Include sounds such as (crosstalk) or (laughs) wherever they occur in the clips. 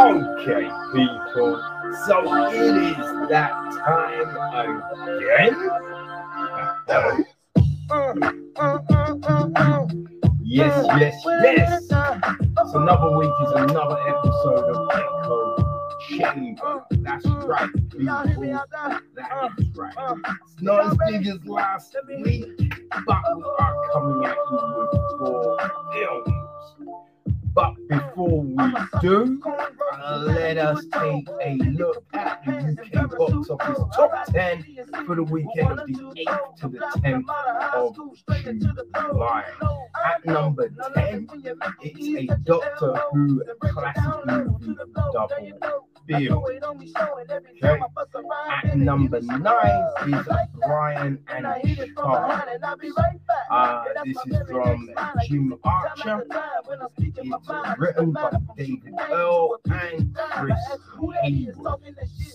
Okay, people. So it is that time again. Yes, yes, yes. It's another week is another episode of Echo Chamber. That's right, people. That is right. It's not as big as last week, but we are coming at you with four films. But before we do, uh, let us take a look at the UK box office top 10 for the weekend of the 8th to the 10th of July. At number 10, it's a Doctor Who classic movie double bill. Okay. At number 9 is Brian and Sean. Uh, this is from Jim Archer. It's written by David Earl and Chris Hayward.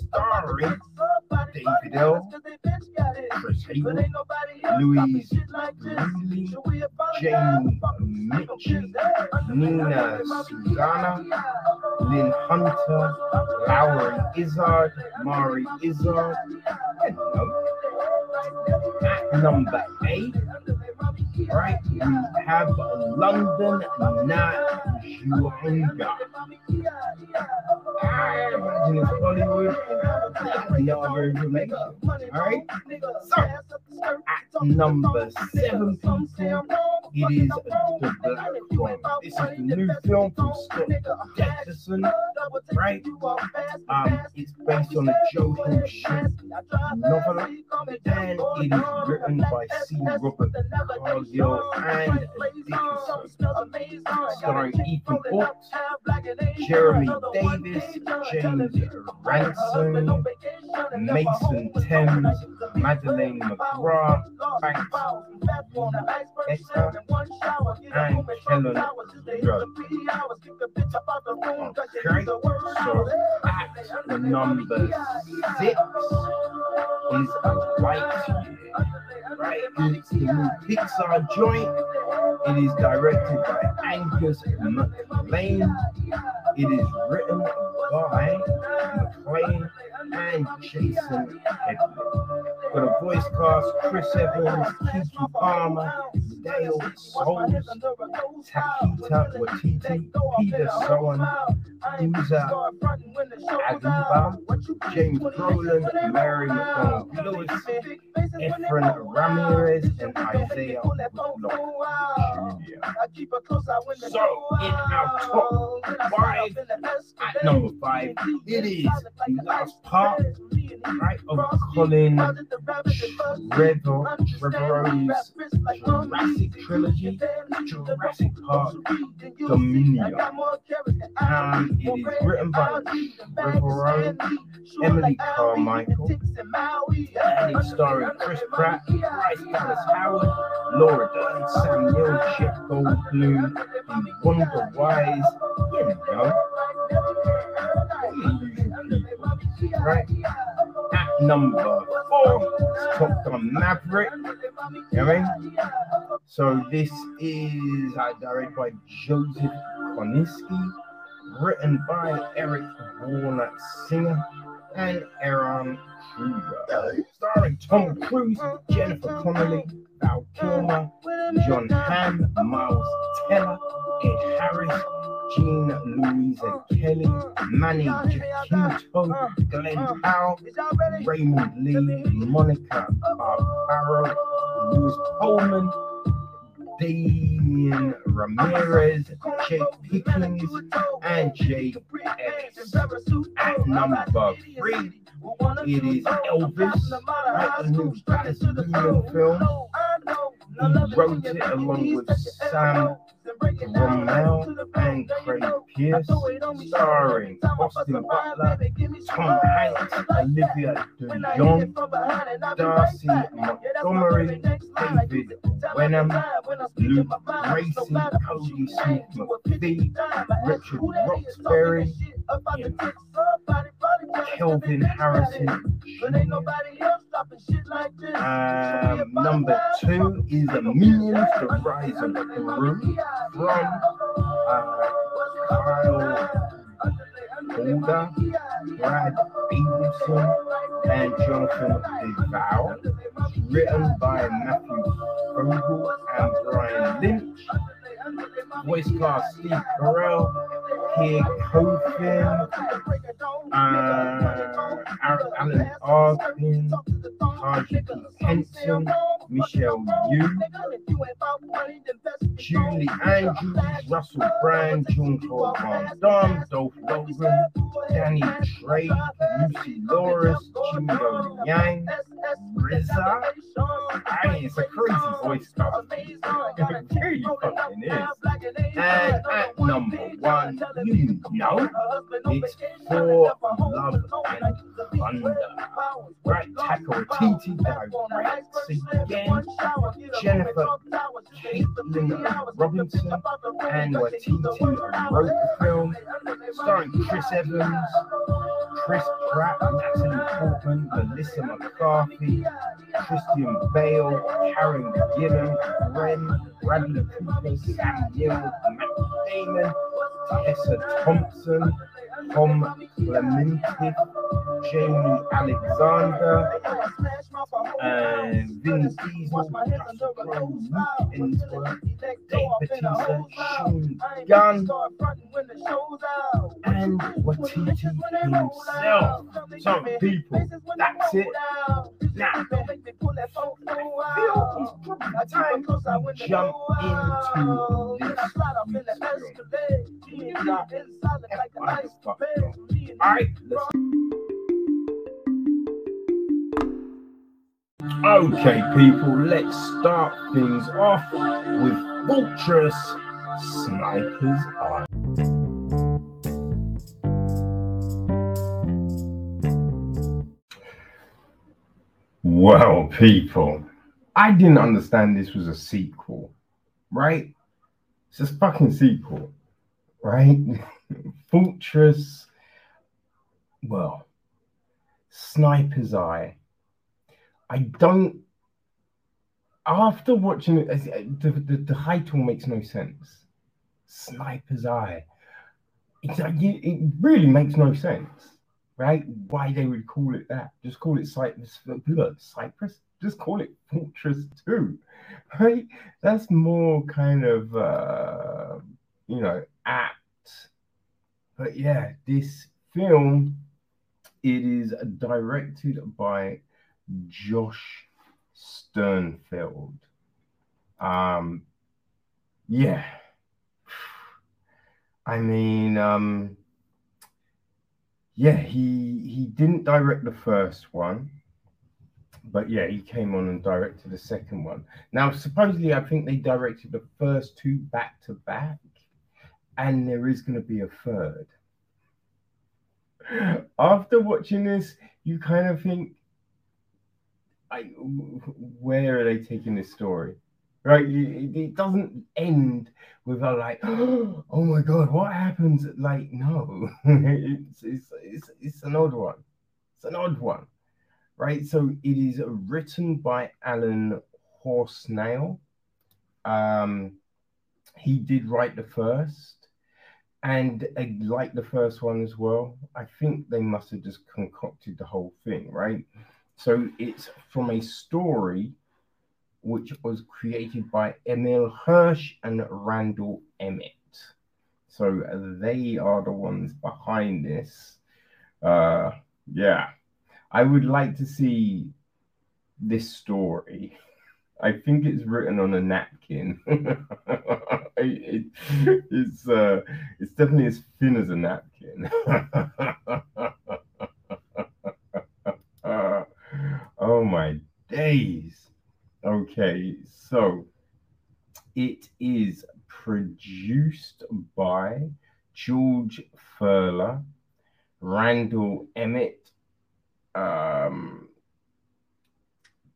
Starring David Earl, Chris Hayward, Louise Brealey, Jamie Mitchell, Nina Sosanya, Lynn Hunter, Lowri Izzard, Mari Izzard. At number eight, right, we have London Nat Juanga. I imagine it's Hollywood. No other information. Alright? So, at number seven, it is The Black Phone. This is the new film from Scott Derrickson, right? Um, it's based on a Joe Hill short novel, and it is written by C. Robert Cargill and Derrickson, starring Ethan Hawke, Jeremy Davies, James Ransone, Mason Thames, Madeleine McGraw, Banks Esther, and Kellen Drudd. Okay, so at number six is Lightyear. Right, it's the new Pixar joint. It is directed by Angus MacLane. It is written by MacLane and Jason. For the voice cast, Chris Evans, Keke Palmer, Dale Soules, Taika Waititi, Peter Sohn, Uzo Aduba, James Brolin, Mary McDonald Lewis, Efren Ramirez, and Isaiah Whitlock Jr. So, in our top five, at number five, it is last part right, of Colin Trevor, Trevorrow's Jurassic trilogy, Jurassic Park Dominion. Um, it is written by Trevorrow, Emily Carmichael, and it's starring Chris Pratt, Bryce Dallas Howard, Laura Dern, Samuel Jeff Goldblum, and Wanda Wise. You know, right? Number four, Top Gun Maverick. You know I mean? So this is uh, directed by Joseph Kosinski, written by Eric Warren Singer and Ehren Kruger, starring Tom Cruise, Jennifer Connelly, Val Kilmer, Jon Hamm, Miles Teller, Ed Harris, Jean Louise and Kelly, Manny Jacinto, Glen Powell, Raymond Lee, Monica Barbaro, Lewis Pullman, Damian Ramirez, Jake Picking, and Jay X. At number three, it is Elvis, right, a new film. He wrote it along with Sam Bromell and Craig Pierce, starring Austin Butler, Tom Hanks, Olivia DeJonge, Dacre Montgomery, David Wenham, Luke Bracey, Cody Smith McPhee, Richard Roxburgh, Kelvin Harrison. Um, number two is a Minions, The Rise of Gru uh, Brad and Jonathan. Written by Matthew Fogel and Brian Lynch. Voice cast Steve Carell, Pierre Coffin, uh, Alan Arkin, Henson, Michelle Yeoh, Julie Andrews, Russell Brand, John Paul Van Damme, Dolph Lundgren, Danny Drake, Lucy Lawless, Jimbo Yang, RZA. I mean, it's a crazy voice cast. It really fucking is. And at number one, you know, it's Thor Love and Thunder. Right, Taika Waititi directs again. Jennifer Caitlin Robinson and Waititi wrote the film, starring Chris Evans, Chris Pratt, Natalie Portman, Melissa McCarthy, Christian Bale, Karen Gillan, Ren, Bradley Cooper, Sam Neill, Matt Damon, Tessa Thompson, Tom Clemente, Jaimie Alexander, and Vin Diesel, Luke Hemsworth, Dave Bautista, Sean Gunn, and Waititi himself. So, people, that's it. Now, I feel it's time to jump into this Alright, let's Okay, people, let's start things off with Fortress Sniper's Eye. Well, people, I didn't understand this was a sequel, right? It's a fucking sequel, right? (laughs) Fortress, well, Sniper's Eye. I don't. After watching it, the, the, the title makes no sense. Sniper's Eye. It's, it really makes no sense right? Why they would call it that? Just call it Cyprus. Cyprus. Just call it Fortress Two, right? That's more kind of uh, you know apt. But yeah, this film it is directed by Josh Sternfeld. Um, yeah. (sighs) I mean, um, yeah, he he didn't direct the first one, but yeah, he came on and directed the second one. Now, supposedly, I think they directed the first two back to back, and there is going to be a third. After watching this, you kind of think, I, where are they taking this story? right? It doesn't end with a like, (gasps) oh my god, what happens? Like, no, (laughs) it's, it's it's it's an odd one. It's an odd one, right? So it is written by Alan Horsnail. Um, he did write the first, and like the first one as well. I think they must have just concocted the whole thing, right? So it's from a story which was created by Emile Hirsch and Randall Emmett. So they are the ones behind this. Uh, yeah, I would like to see this story. I think it's written on a napkin. (laughs) it, it's uh, it's definitely as thin as a napkin. uh, (laughs) oh my days. Okay, so it is produced by George Furla, Randall Emmett, um, do, do, do, do, do, Lu, Luli, Lu,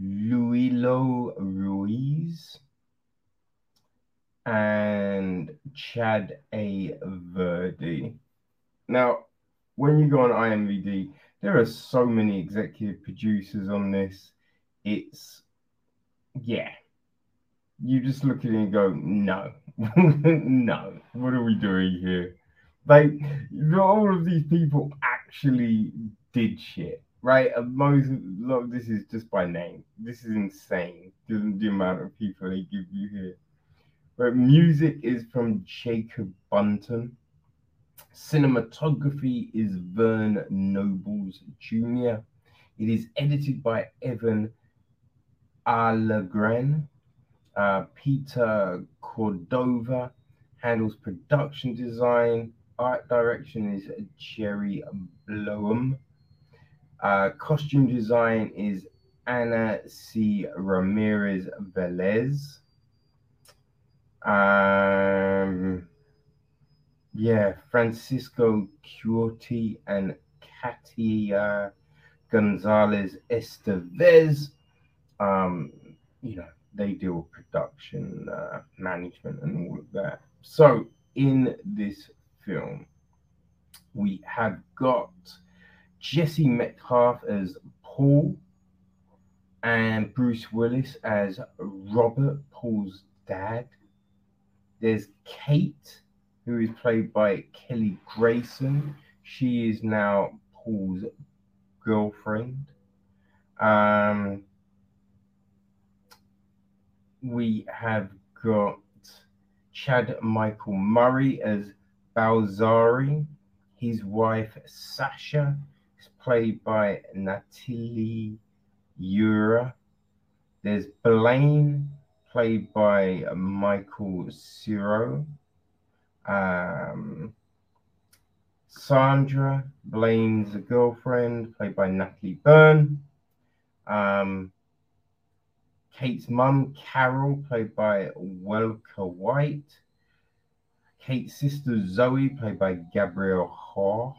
Luilo Ruiz, and Chad A. Verdi. Now, when you go on IMDb, there are so many executive producers on this. It's yeah, you just look at it and go, no, (laughs) no, what are we doing here? Like, all of these people actually did shit, right? And most, look, this is just by name. This is insane, the, the amount of people they give you here. But music is from Jacob Bunton. Cinematography is Vern Nobles Jr. It is edited by Evan Allegren. Uh, Peter Cordova handles production design. Art direction is Jerry Bloem. Uh, costume design is Anna C. Ramirez Velez. Um, yeah, Francisco Curti and Katia Gonzalez Estevez. Um, you know, they deal with production, uh, management, and all of that. So, in this film, we have got Jesse Metcalfe as Paul and Bruce Willis as Robert, Paul's dad. There's Kate, who is played by Kelly Greyson. She is now Paul's girlfriend. Um, we have got Chad Michael Murray as Balzari. His wife Sasha is played by Natali Yura. There's Blaine, played by Michael Sirow. Um, Sandra, Blaine's girlfriend, played by Natalie Byrne. Um, Kate's mum, Carol, played by Welker White. Kate's sister, Zoe, played by Gabrielle Haugh.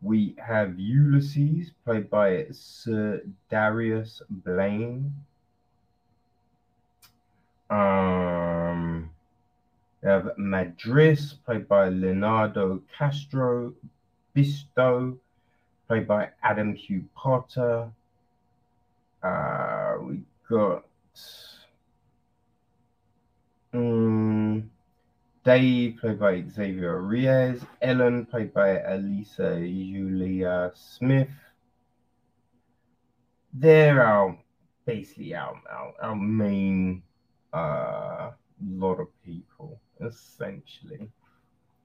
We have Ulysses, played by Sir Darius Blaine. Um, we have Madris, played by Leonardo Castro. Bisto, played by Adam Hugh Potter. Uh, we got um, Dave, played by Xavier Reyes. Ellen, played by Elisa Julia Smith. They're our basically our, our, our main uh, lot of people, essentially.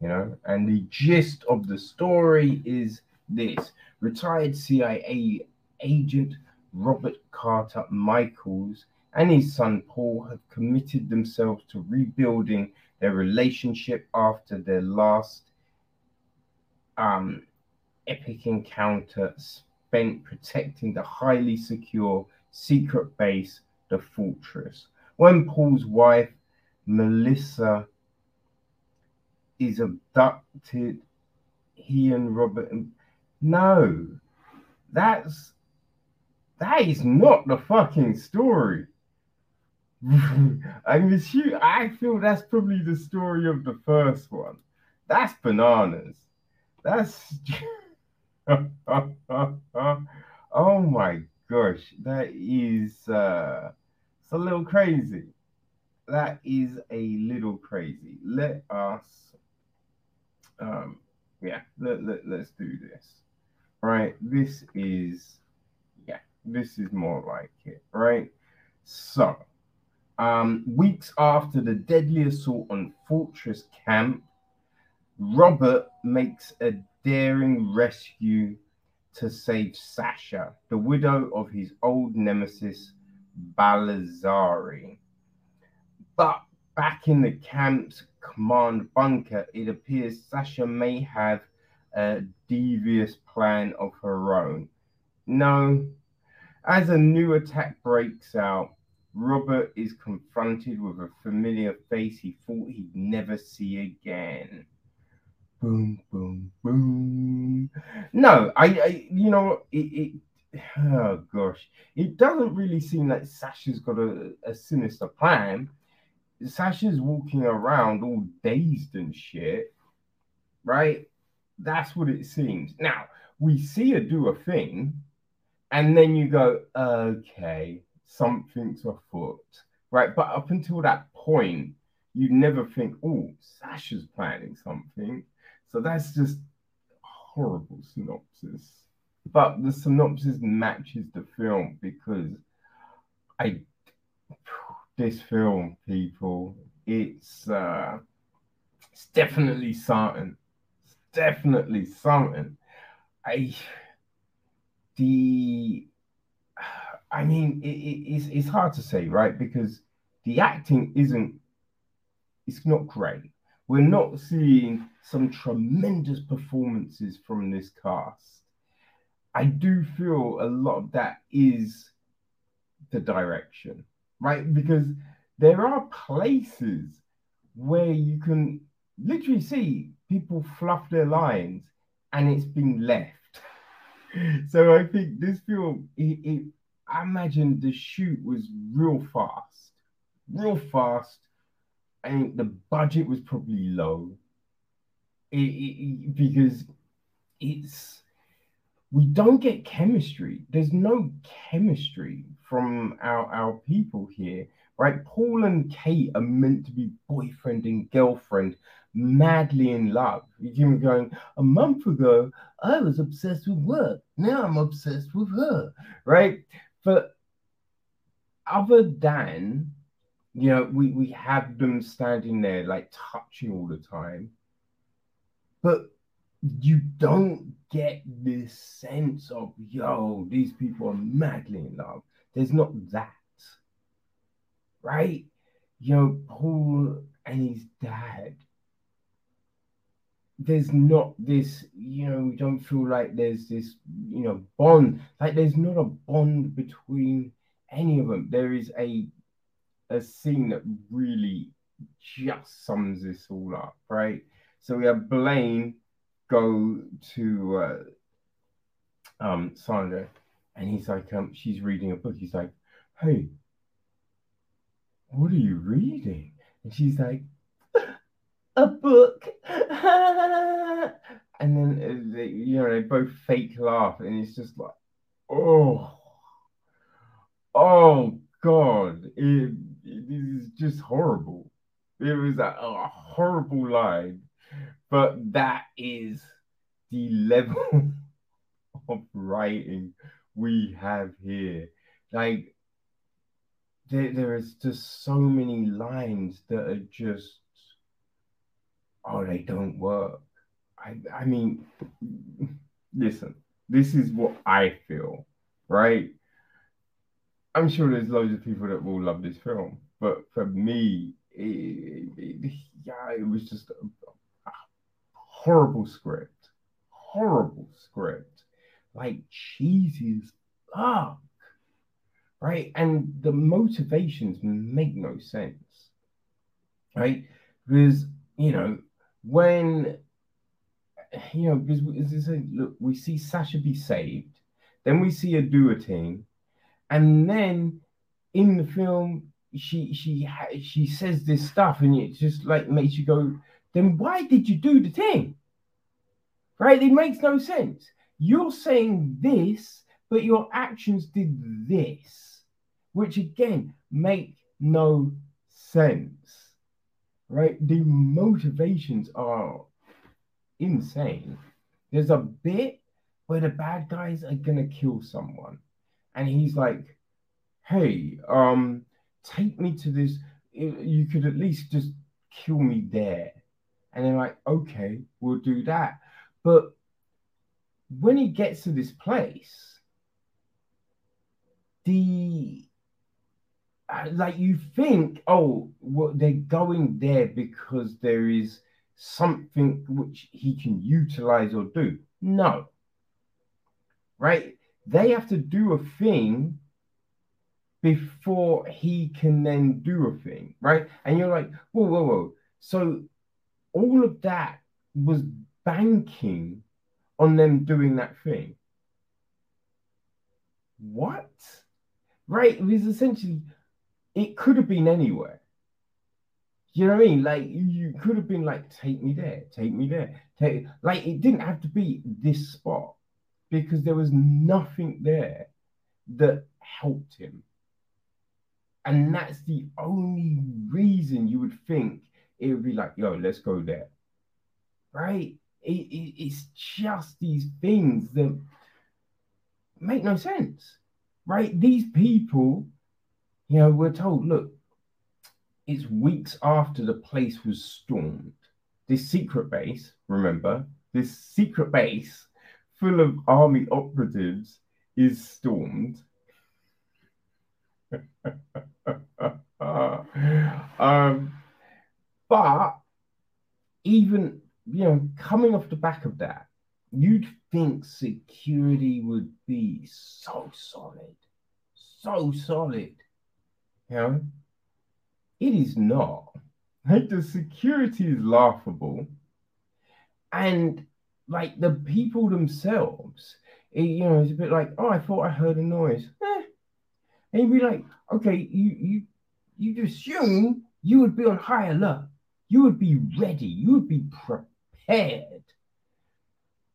You know, and the gist of the story is this retired CIA agent Robert Carter Michaels and his son Paul have committed themselves to rebuilding their relationship after their last um, epic encounter spent protecting the highly secure secret base, the fortress. When Paul's wife, Melissa, is abducted, he and Robert. No, that's that is not the fucking story. (laughs) I'm assuming, I feel that's probably the story of the first one. That's bananas. That's (laughs) oh my gosh, that is uh it's a little crazy. That is a little crazy. Let us um yeah, let, let, let's do this. Right, this is yeah, this is more like it, right? So um, weeks after the deadly assault on Fortress Camp, Robert makes a daring rescue to save Sasha, the widow of his old nemesis, Balazari. But back in the camp's command bunker, it appears Sasha may have a devious plan of her own. No, as a new attack breaks out, Robert is confronted with a familiar face he thought he'd never see again. Boom, boom, boom. No, I, I you know, it, it, oh gosh, it doesn't really seem like Sasha's got a, a sinister plan. Sasha's walking around all dazed and shit, right? That's what it seems. Now, we see her do a thing, and then you go, okay, something's afoot, right? But up until that point, you never think, oh, Sasha's planning something. So that's just horrible synopsis. But the synopsis matches the film because I this film, people, it's uh it's definitely something. It's definitely something. I the I mean it, it, it's it's hard to say, right? Because the acting isn't it's not great. We're not seeing some tremendous performances from this cast. I do feel a lot of that is the direction, right? Because there are places where you can literally see people fluff their lines and it's been left. (laughs) so I think this film, it, it, I imagine the shoot was real fast, real fast. I think the budget was probably low it, it, because it's we don't get chemistry. There's no chemistry from our, our people here, right? Paul and Kate are meant to be boyfriend and girlfriend, madly in love. You can going, a month ago, I was obsessed with work. Now I'm obsessed with her, right? But other than, you know, we, we have them standing there like touching all the time, but you don't get this sense of, yo, these people are madly in love. There's not that, right? You know, Paul and his dad there's not this, you know, we don't feel like there's this, you know, bond. Like there's not a bond between any of them. There is a a scene that really just sums this all up, right? So we have Blaine go to uh, um Sandra, and he's like, um, she's reading a book. He's like, hey, what are you reading? And she's like, a book. (laughs) and then uh, they, you know they both fake laugh, and it's just like, oh, oh God, it, it is just horrible. It was a, a horrible line, but that is the level (laughs) of writing we have here. Like there, there is just so many lines that are just oh, they don't work. I, I mean, listen, this is what I feel, right? I'm sure there's loads of people that will love this film, but for me, it, it, yeah, it was just a, a horrible script, horrible script, like cheesy as fuck, right? And the motivations make no sense, right? Because you know when you know, because as I say, look, we see Sasha be saved, then we see her do a thing, and then in the film she she she says this stuff, and it just like makes you go, then why did you do the thing? Right? It makes no sense. You're saying this, but your actions did this, which again make no sense right? The motivations are insane. There's a bit where the bad guys are gonna kill someone, and he's like, "Hey, um, take me to this. You could at least just kill me there." And they're like, "Okay, we'll do that." But when he gets to this place, the like you think, oh, well, they're going there because there is something which he can utilize or do. No. Right? They have to do a thing before he can then do a thing, right? And you're like, whoa, whoa, whoa. So all of that was banking on them doing that thing. What? Right? It was essentially it could have been anywhere. You know what I mean? Like you could have been like, take me there, take me there, take like it didn't have to be this spot because there was nothing there that helped him. And that's the only reason you would think it would be like, yo, let's go there. Right? It, it, it's just these things that make no sense. Right? These people, you know, we're told, look, it's weeks after the place was stormed. This secret base, remember, this secret base full of army operatives is stormed. (laughs) um, but even you know, coming off the back of that, you'd think security would be so solid, so solid. Know, it is not. Like the security is laughable, and like the people themselves, it, you know, it's a bit like, oh, I thought I heard a noise. Eh. And you'd be like, okay, you you you assume you would be on high alert, you would be ready, you would be prepared.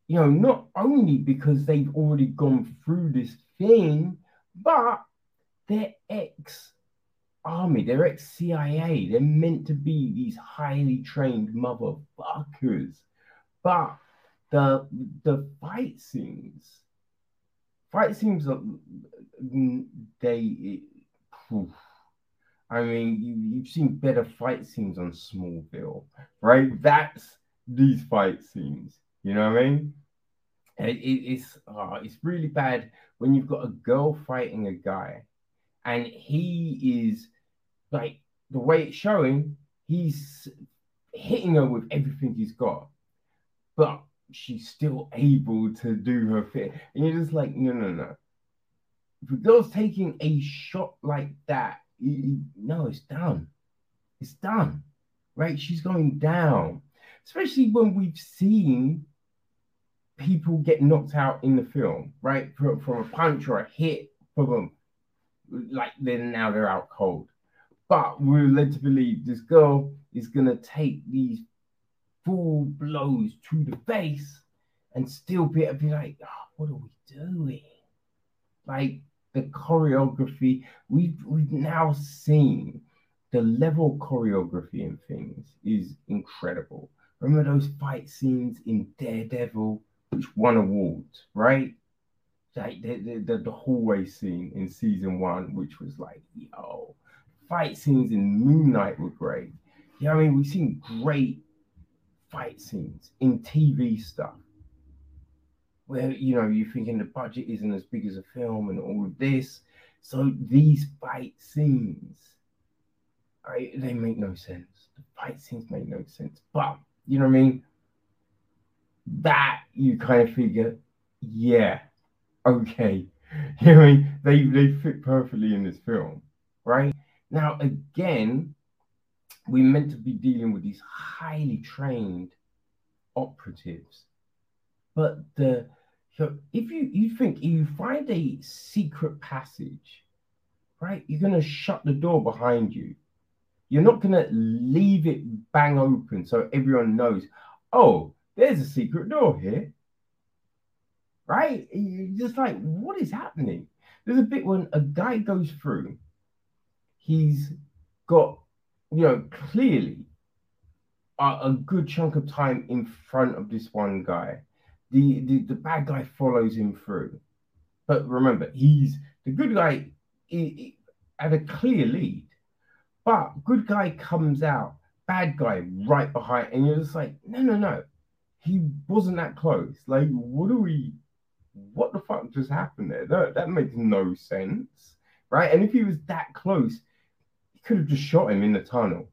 You know, not only because they've already gone through this thing, but they're ex army, they're ex CIA, they're meant to be these highly trained motherfuckers. But the the fight scenes, fight scenes, mm, they. I mean, you, you've seen better fight scenes on Smallville, right? That's these fight scenes. You know what I mean? It, it, it's oh, it's really bad when you've got a girl fighting a guy, and he is like the way it's showing, he's hitting her with everything he's got, but she's still able to do her thing. And you're just like, no, no, no. If a girl's taking a shot like that, no, it's done. It's done. Right? She's going down. Especially when we've seen people get knocked out in the film, right? From, from a punch or a hit them. Like then now they're out cold. But we're led to believe this girl is gonna take these full blows to the face and still be be like, oh, what are we doing? Like the choreography, we've we've now seen the level of choreography and things is incredible. Remember those fight scenes in Daredevil, which won awards, right? Like the, the, the, the hallway scene in season one, which was like, yo, fight scenes in Moon Knight were great. Yeah, I mean, we've seen great fight scenes in TV stuff where you know you're thinking the budget isn't as big as a film and all of this. So these fight scenes, right, they make no sense. The fight scenes make no sense. But you know what I mean? That you kind of figure, yeah, okay. (laughs) You know? They they fit perfectly in this film, right? Now again, we're meant to be dealing with these highly trained operatives. But the so if you you think you find a secret passage, right, you're gonna shut the door behind you. You're not gonna leave it bang open so everyone knows, oh, there's a secret door here. Right? You're just like, what is happening? There's a bit when a guy goes through, he's got you know, clearly a, a good chunk of time in front of this one guy. The, the the bad guy follows him through, but remember, he's the good guy. He, he had a clear lead, but good guy comes out, bad guy right behind, and you're just like, no, no, no, he wasn't that close. Like, what do we? What the fuck just happened there? That that makes no sense, right? And if he was that close, he could have just shot him in the tunnel.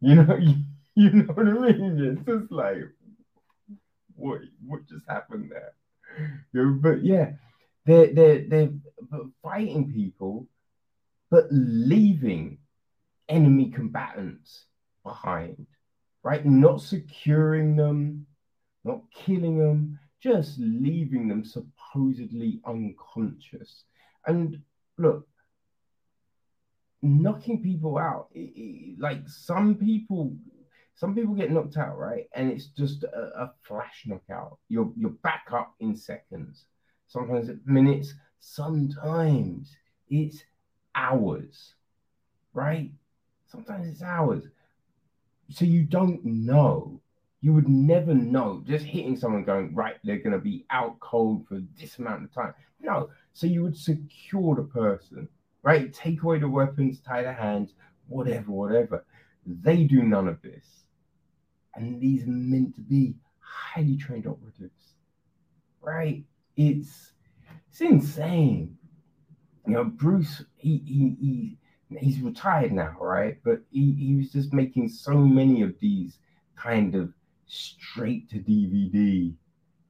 You know, (laughs) you, you know what I mean? It's just like, what what just happened there? You know, but yeah, they're they're they're fighting people, but leaving enemy combatants behind, right? Not securing them, not killing them, just leaving them supposedly unconscious. And look, knocking people out. It, it, like some people, some people get knocked out, right? And it's just a, a flash knockout. You're you're back up in seconds. Sometimes minutes. Sometimes it's hours. right? Sometimes it's hours. So you don't know. You would never know just hitting someone going, right, they're going to be out cold for this amount of time. No. So you would secure the person, right? Take away the weapons, tie the hands, whatever, whatever. They do none of this. And these are meant to be highly trained operatives, right? It's it's insane. You know, Bruce, he he, he he's retired now, right? But he, he was just making so many of these kind of straight to DVD,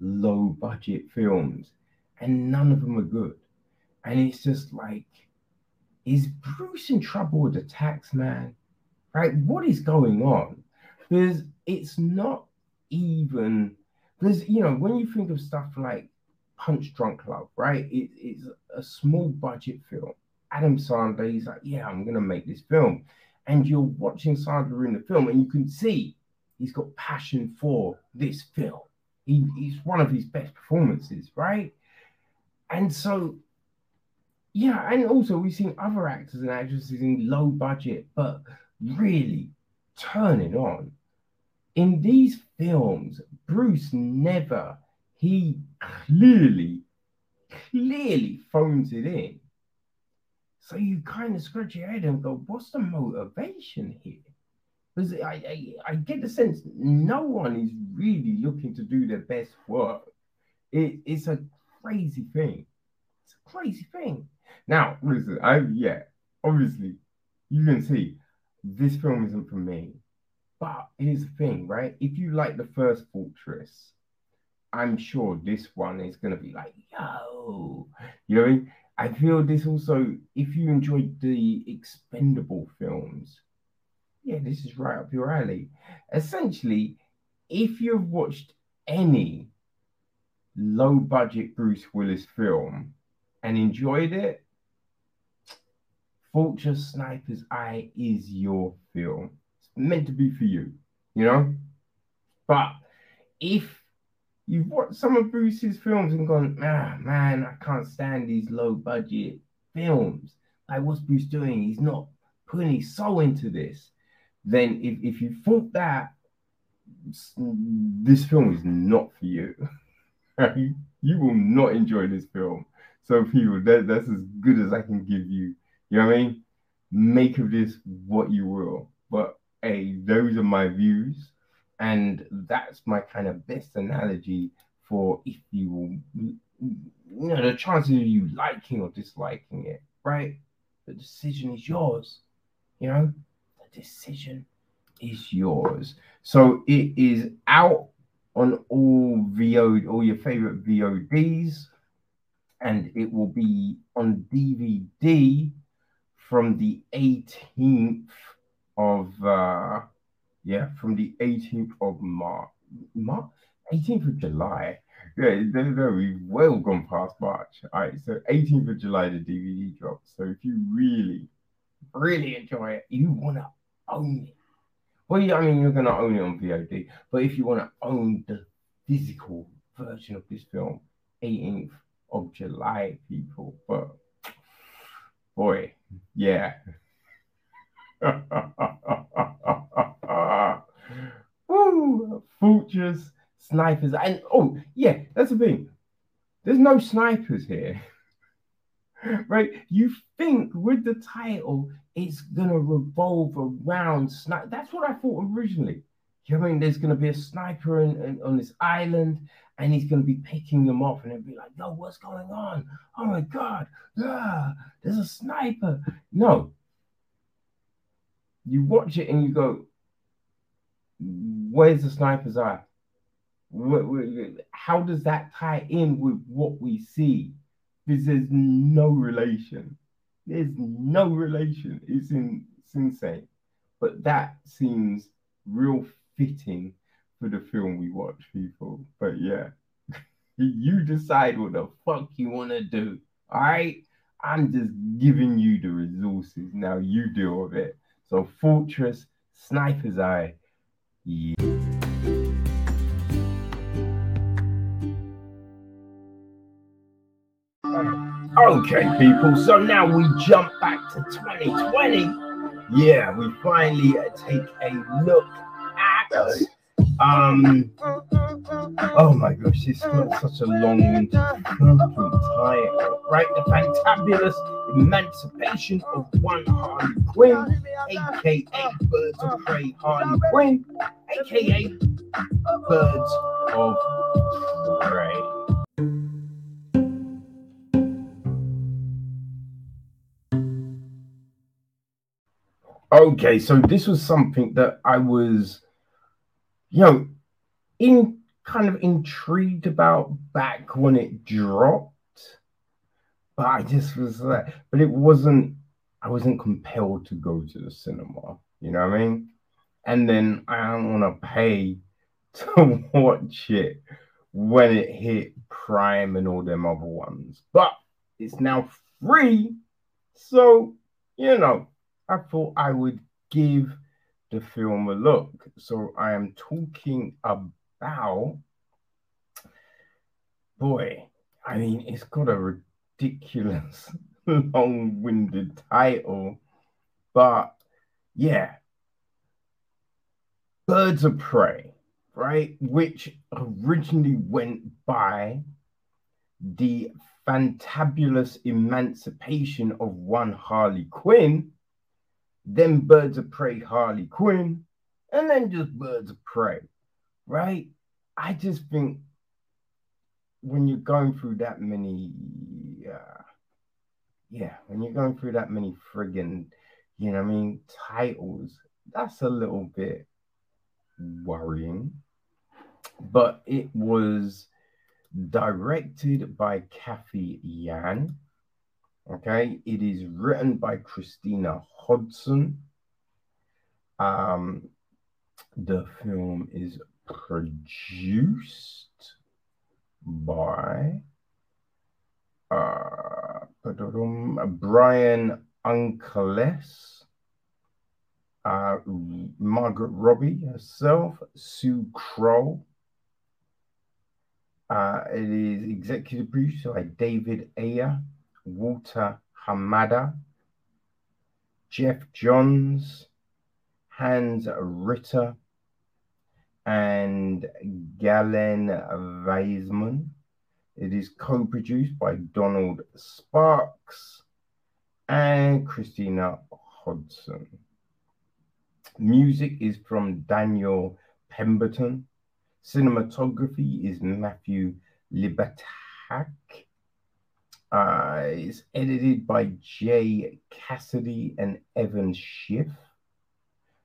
low budget films, and none of them are good. And it's just like, is Bruce in trouble with the tax man? Right? What is going on? Because it's not even because you know when you think of stuff like Punch Drunk Love, right? It, it's a small budget film. Adam Sandler, he's like, yeah, I'm gonna make this film, and you're watching Sandler in the film, and you can see he's got passion for this film. He, he's one of his best performances, right? And so, yeah, and also we've seen other actors and actresses in low budget, but really turning on. In these films, Bruce never, he clearly, clearly phones it in. So you kind of scratch your head and go, what's the motivation here? Because I, I, I get the sense no one is really looking to do their best work. It, it's a crazy thing. It's a crazy thing. Now, listen, I yeah, obviously, you can see this film isn't for me. But here's the thing, right? If you like the first Fortress, I'm sure this one is gonna be like, yo, you know. I, feel this also, if you enjoyed the expendable films, yeah, this is right up your alley. Essentially, if you've watched any low budget Bruce Willis film and enjoyed it, Fortress Sniper's Eye is your film. It's meant to be for you, you know? But if you've watched some of Bruce's films and gone, ah, man, I can't stand these low budget films. Like, what's Bruce doing? He's not putting his soul into this. Then, if, if you thought that, this film is not for you. (laughs) you will not enjoy this film. So, people, that, that's as good as I can give you. You know what I mean? Make of this what you will. But hey, those are my views. And that's my kind of best analogy for if you will, you know, the chances of you liking or disliking it, right? The decision is yours. You know, decision is yours. So it is out on all VOD, all your favorite VODs, and it will be on DVD from the 18th of uh yeah, from the 18th of March. March 18th of July. Yeah, they're we've well gone past March. All right, so 18th of July, the DVD drops. So if you really, really enjoy it, you want to own it. Well, I mean, you're going to own it on VOD, but if you want to own the physical version of this film, 18th of July, people. But boy, yeah. (laughs) Woo! Fortress, snipers, and oh yeah, that's the thing. There's no snipers here. Right? You think with the title it's gonna revolve around snipe. That's what I thought originally. You know I mean? There's gonna be a sniper in, in, on this island, and he's gonna be picking them off, and it'll be like, "Yo, what's going on? Oh my god, ah, there's a sniper." No, you watch it and you go, where's the sniper's eye? How does that tie in with what we see? Because there's no relation. There's no relation. It's, in, it's insane. But that seems real fitting for the film we watch, people. But yeah, (laughs) you decide what the fuck you want to do. All right. I'm just giving you the resources. Now you deal with it. So, Fortress, Sniper's Eye, yeah. Okay, people. So now we jump back to 2020 yeah, we finally take a look at. Um, oh my gosh, it's got such a long fucking title, right? The fantabulous emancipation of one Harley Quinn, aka Birds of Prey Harley Quinn, aka Birds of Prey. Okay, so this was something that I was, you know, in kind of intrigued about back when it dropped, but I just was like, but it wasn't, I wasn't compelled to go to the cinema, you know what I mean? And then I don't want to pay (laughs) to watch it when it hit Prime and all them other ones, but it's now free, so you know I thought I would give the film a look. So I am talking about, boy, I mean, it's got a ridiculous (laughs) long winded title, but yeah, Birds of Prey, right? Which originally went by the fantabulous emancipation of one Harley Quinn then Birds of Prey Harley Quinn, and then just Birds of Prey, right? I just think when you're going through that many, uh, yeah, when you're going through that many friggin', you know I mean, titles, that's a little bit worrying. But it was directed by Cathy Yan Okay, it is written by Christina Hodson. Um, the film is produced by uh, Bryan Unkeless, uh, Margaret Robbie herself, Sue Kroll. Uh, it is executive produced by David Ayer, Walter Hamada, Geoff Johns, Hans Ritter, and Galen Vaisman. It is co produced by Donald Sparks and Christina Hodson. Music is from Daniel Pemberton. Cinematography is Matthew Libatique. Uh, it's edited by Jay Cassidy and Evan Schiff.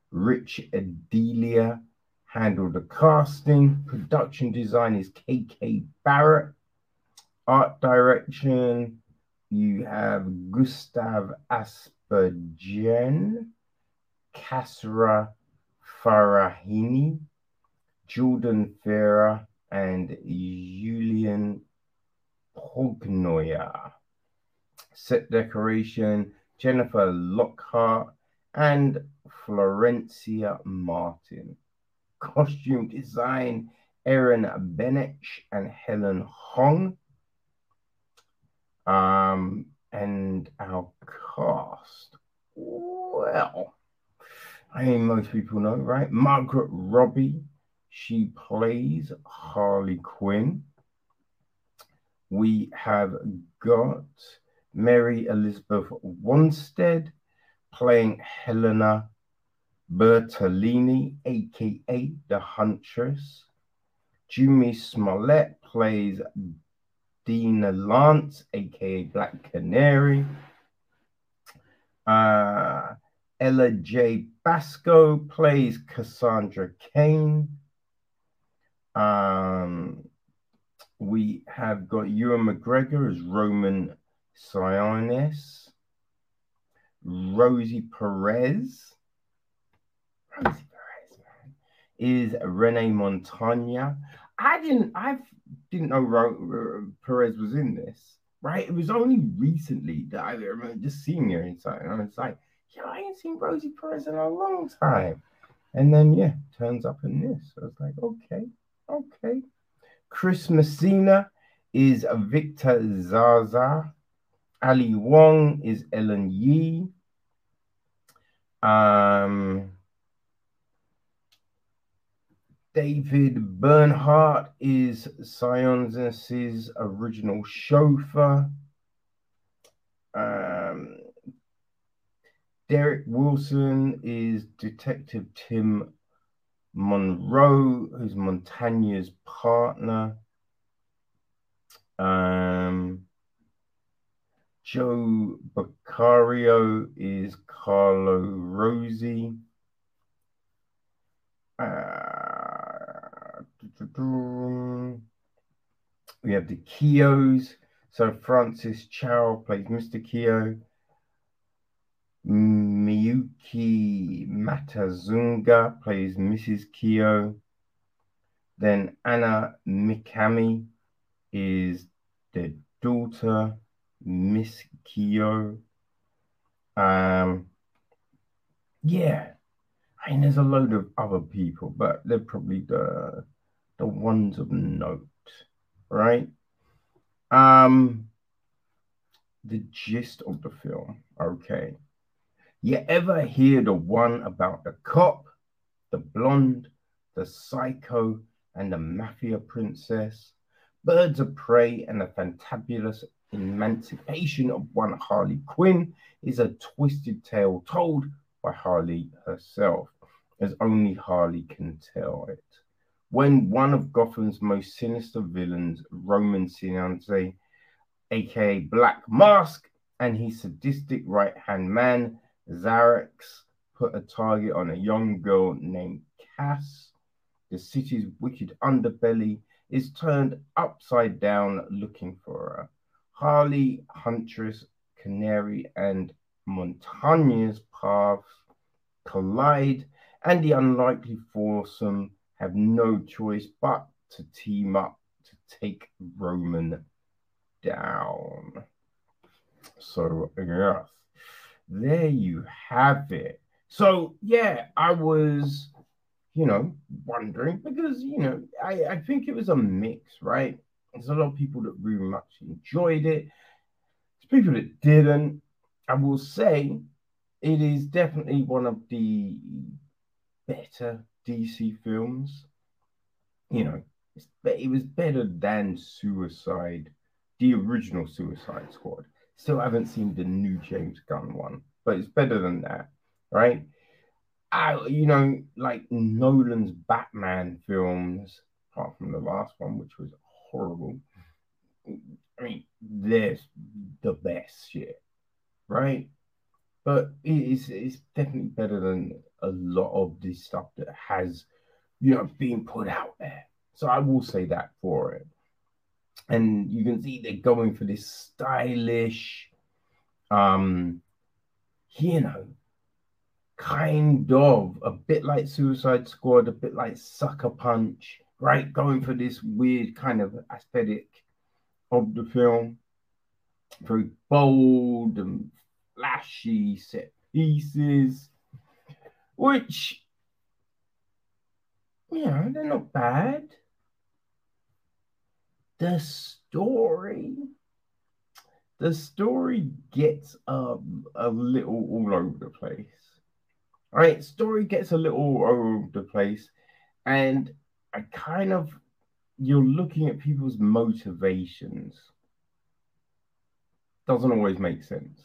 Rich Adelia handled the casting. Production design is KK Barrett. Art direction, you have Gustav Aspegren, Kasra Farahani, Jordan Farah, and Julian Pognoya. Set decoration, Jennifer Lukehart and Florencia Martin. Costume design, Erin Benach and Helen Hong. Um, and our cast, well, I mean, most people know, right? Margaret Robbie, she plays Harley Quinn we have got Mary Elizabeth Winstead playing Helena Bertinelli, aka the Huntress. Jurnee Smollett plays Dinah Lance, aka Black Canary. Uh, Ella J. Basco plays Cassandra Cain. Um, we have got Ewan McGregor as Roman Sionis, Rosie Perez. Rosie Perez, man, is Renee Montoya. I didn't, I didn't know Ro- Perez was in this. Right, it was only recently that I remember just seeing her inside, and I was like, "Yeah, I ain't seen Rosie Perez in a long time." And then, yeah, turns up in this. I was like, "Okay, okay." Chris Messina is Victor Zsasz. Ali Wong is Ellen Yee. Um, David Bernhardt is Sionis's original chauffeur. Um, Derek Wilson is Detective Tim Monroe, who's Montoya's partner. Um, Joe Beccario is Carlo Rosi. Uh, we have the Keoghs. So François Chau plays Mr. Keogh. Miyuki Matsunaga plays Mrs. Keogh. Then Anna Mikami is the daughter, Miss Keogh. Um, yeah, I mean, there's a load of other people, but they're probably the the ones of note, right? Um, the gist of the film, okay. You ever hear the one about the cop, the blonde, the psycho, and the mafia princess? Birds of Prey and the fantabulous emancipation of one Harley Quinn is a twisted tale told by Harley herself, as only Harley can tell it. When one of Gotham's most sinister villains, Roman Sionis, aka Black Mask, and his sadistic right hand man, Zsasz put a target on a young girl named Cass. The city's wicked underbelly is turned upside down looking for her. Harley, Huntress, Canary, and Montoya's paths collide, and the unlikely foursome have no choice but to team up to take Roman down. So, yes there you have it. So yeah, I was, you know, wondering because you know, I, I think it was a mix, right? There's a lot of people that really much enjoyed it. There's people that didn't. I will say it is definitely one of the better DC films. You know, it was better than Suicide, the original Suicide Squad. Still haven't seen the new James Gunn one, but it's better than that, right? I, you know, like Nolan's Batman films, apart from the last one, which was horrible. I mean, there's the best shit, right? But it's it's definitely better than a lot of this stuff that has, you know, been put out there. So I will say that for it and you can see they're going for this stylish, um, you know, kind of a bit like Suicide Squad, a bit like Sucker Punch, right? Going for this weird kind of aesthetic of the film. Very bold and flashy set pieces, which, you know, they're not bad the story the story gets um, a little all over the place. All right? Story gets a little all over the place. And i kind of you're looking at people's motivations. Doesn't always make sense.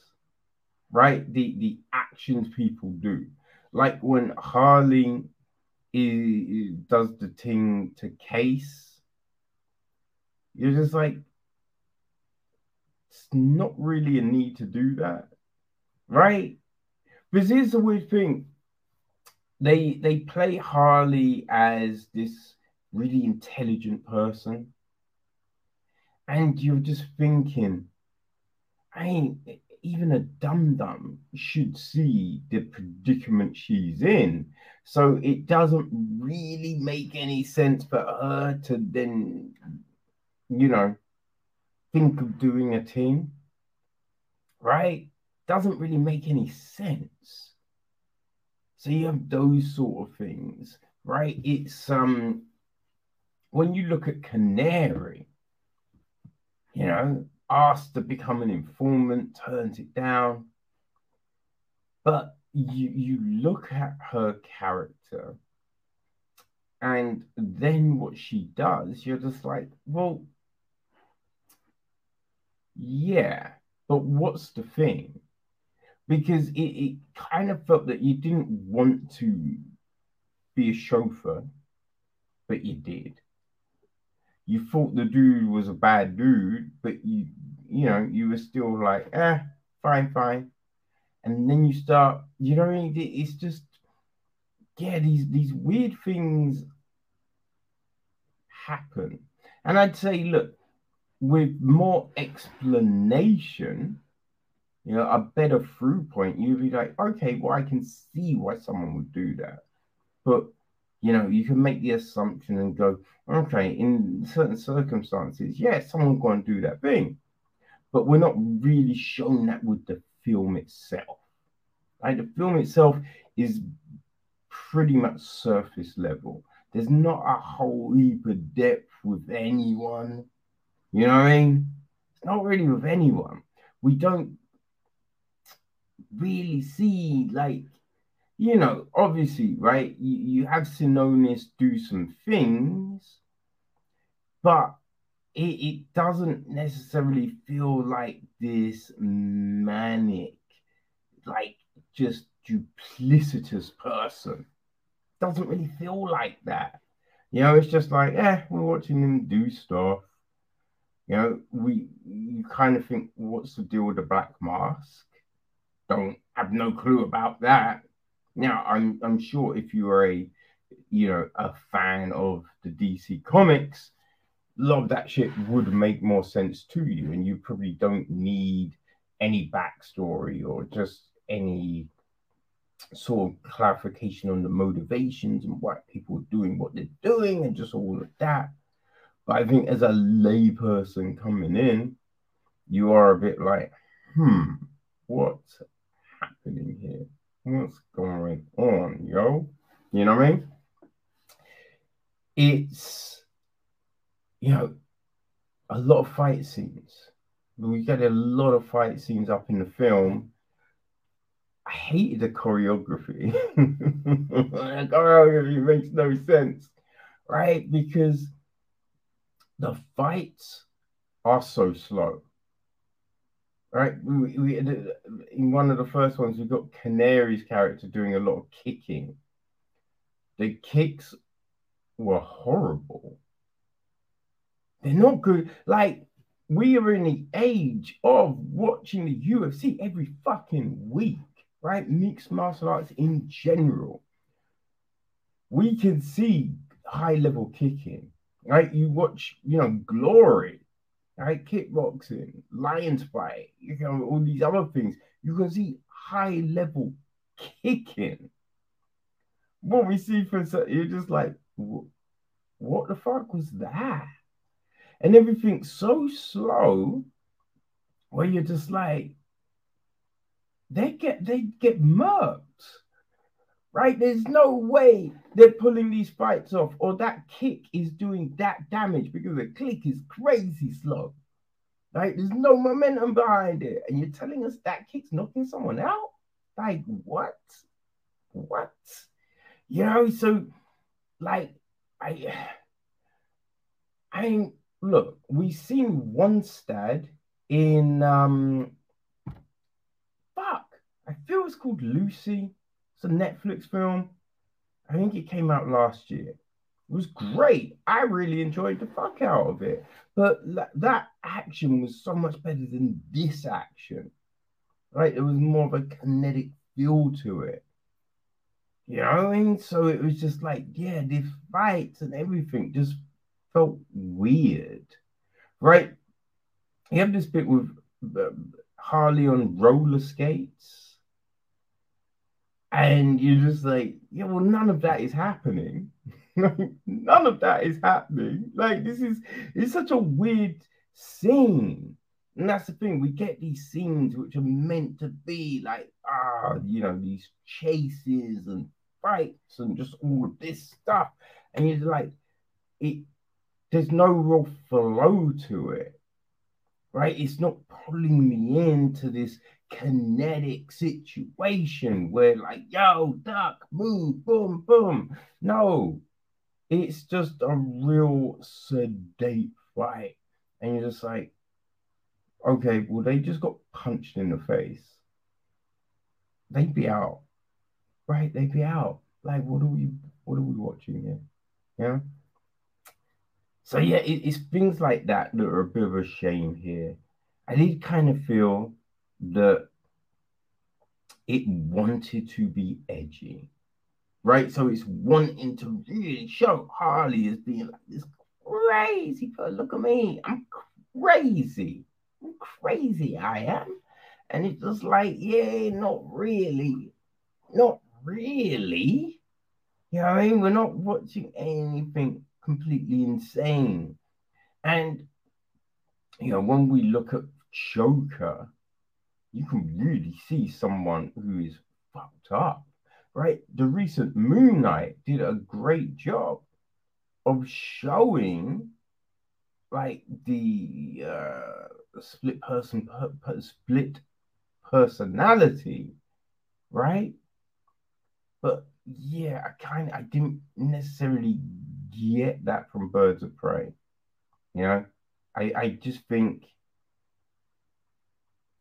Right? The the actions people do. Like when harley is, does the thing to case you're just like, it's not really a need to do that, right? Because here's the weird thing: they they play Harley as this really intelligent person, and you're just thinking, I ain't even a dum dum should see the predicament she's in. So it doesn't really make any sense for her to then you know, think of doing a team, right? Doesn't really make any sense. So you have those sort of things, right? It's um when you look at Canary, you know, asked to become an informant, turns it down. But you you look at her character and then what she does, you're just like, well, yeah, but what's the thing? Because it, it kind of felt that you didn't want to be a chauffeur, but you did. You thought the dude was a bad dude, but you, you know, you were still like, eh, fine, fine. And then you start, you know, it's just, yeah, these these weird things happen. And I'd say, look, with more explanation, you know, a better through point, you'd be like, okay, well, I can see why someone would do that. But you know, you can make the assumption and go, okay, in certain circumstances, yeah, someone going to do that thing. But we're not really shown that with the film itself. Like the film itself is pretty much surface level. There's not a whole heap of depth with anyone. You know what I mean? It's not really with anyone. We don't really see like you know, obviously, right? You, you have Sionis do some things, but it, it doesn't necessarily feel like this manic, like just duplicitous person. Doesn't really feel like that. You know, it's just like, yeah, we're watching him do stuff. You know, we you kind of think, what's the deal with the black mask? Don't have no clue about that. Now, I'm I'm sure if you are a you know a fan of the DC comics, a lot of that shit would make more sense to you, and you probably don't need any backstory or just any sort of clarification on the motivations and why people are doing what they're doing and just all of that. But I think as a layperson coming in, you are a bit like, hmm, what's happening here? What's going on, yo? You know what I mean? It's, you know, a lot of fight scenes. We get a lot of fight scenes up in the film I hated the choreography. (laughs) the choreography makes no sense, right? Because the fights are so slow. Right, we, we in one of the first ones we got Canary's character doing a lot of kicking. The kicks were horrible. They're not good. Like we are in the age of watching the UFC every fucking week right? Mixed martial arts in general. We can see high level kicking, right? You watch, you know, glory, right? Kickboxing, lions fight, you know, all these other things. You can see high level kicking. What we see for you're just like, what the fuck was that? And everything's so slow where you're just like, they get they get murked. Right? There's no way they're pulling these fights off, or that kick is doing that damage because the click is crazy slow. Like There's no momentum behind it. And you're telling us that kick's knocking someone out? Like, what? What? You know, so like I I mean, look, we've seen one stud in um fuck, I feel it's called Lucy. It's a Netflix film. I think it came out last year. It was great. I really enjoyed the fuck out of it. But that action was so much better than this action. Right? It was more of a kinetic feel to it. You know what I mean? So it was just like, yeah, the fights and everything just felt weird. Right? You have this bit with uh, Harley on roller skates and you're just like, yeah, well, none of that is happening. (laughs) none of that is happening. Like this is it's such a weird scene. And that's the thing, we get these scenes which are meant to be like, ah, you know, these chases and fights and just all of this stuff. And you're like, it there's no real flow to it. Right? It's not pulling me into this kinetic situation where like, yo, duck, move, boom, boom. No, it's just a real sedate fight. And you're just like, okay, well, they just got punched in the face. They'd be out. Right? They'd be out. Like, what are we what are we watching here? Yeah. So yeah, it, it's things like that that are a bit of a shame here. I did kind of feel that it wanted to be edgy, right? So it's wanting to really show Harley as being like this crazy person. Look at me, I'm crazy. I'm crazy, I am. And it's just like, yeah, not really. Not really. You know what I mean? We're not watching anything completely insane. And, you know, when we look at Joker, you can really see someone who is fucked up, right? The recent Moon Knight did a great job of showing like the uh, split person per, per, split personality, right? But yeah, I kind of I didn't necessarily get that from Birds of Prey. You know, I I just think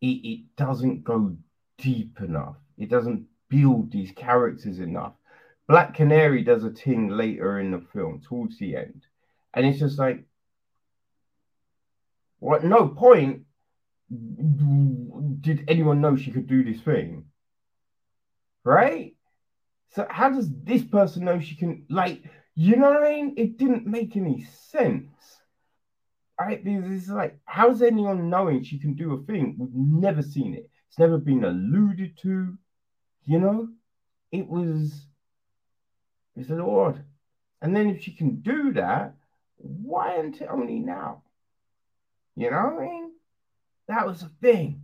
it, it doesn't go deep enough. It doesn't build these characters enough. Black Canary does a thing later in the film towards the end, and it's just like, what? No point did anyone know she could do this thing, right? So how does this person know she can like? You know what I mean? It didn't make any sense. Right? Because it's like, how's anyone knowing she can do a thing? We've never seen it. It's never been alluded to. You know, it was it's a little odd. And then if she can do that, why until only now? You know what I mean? That was a thing.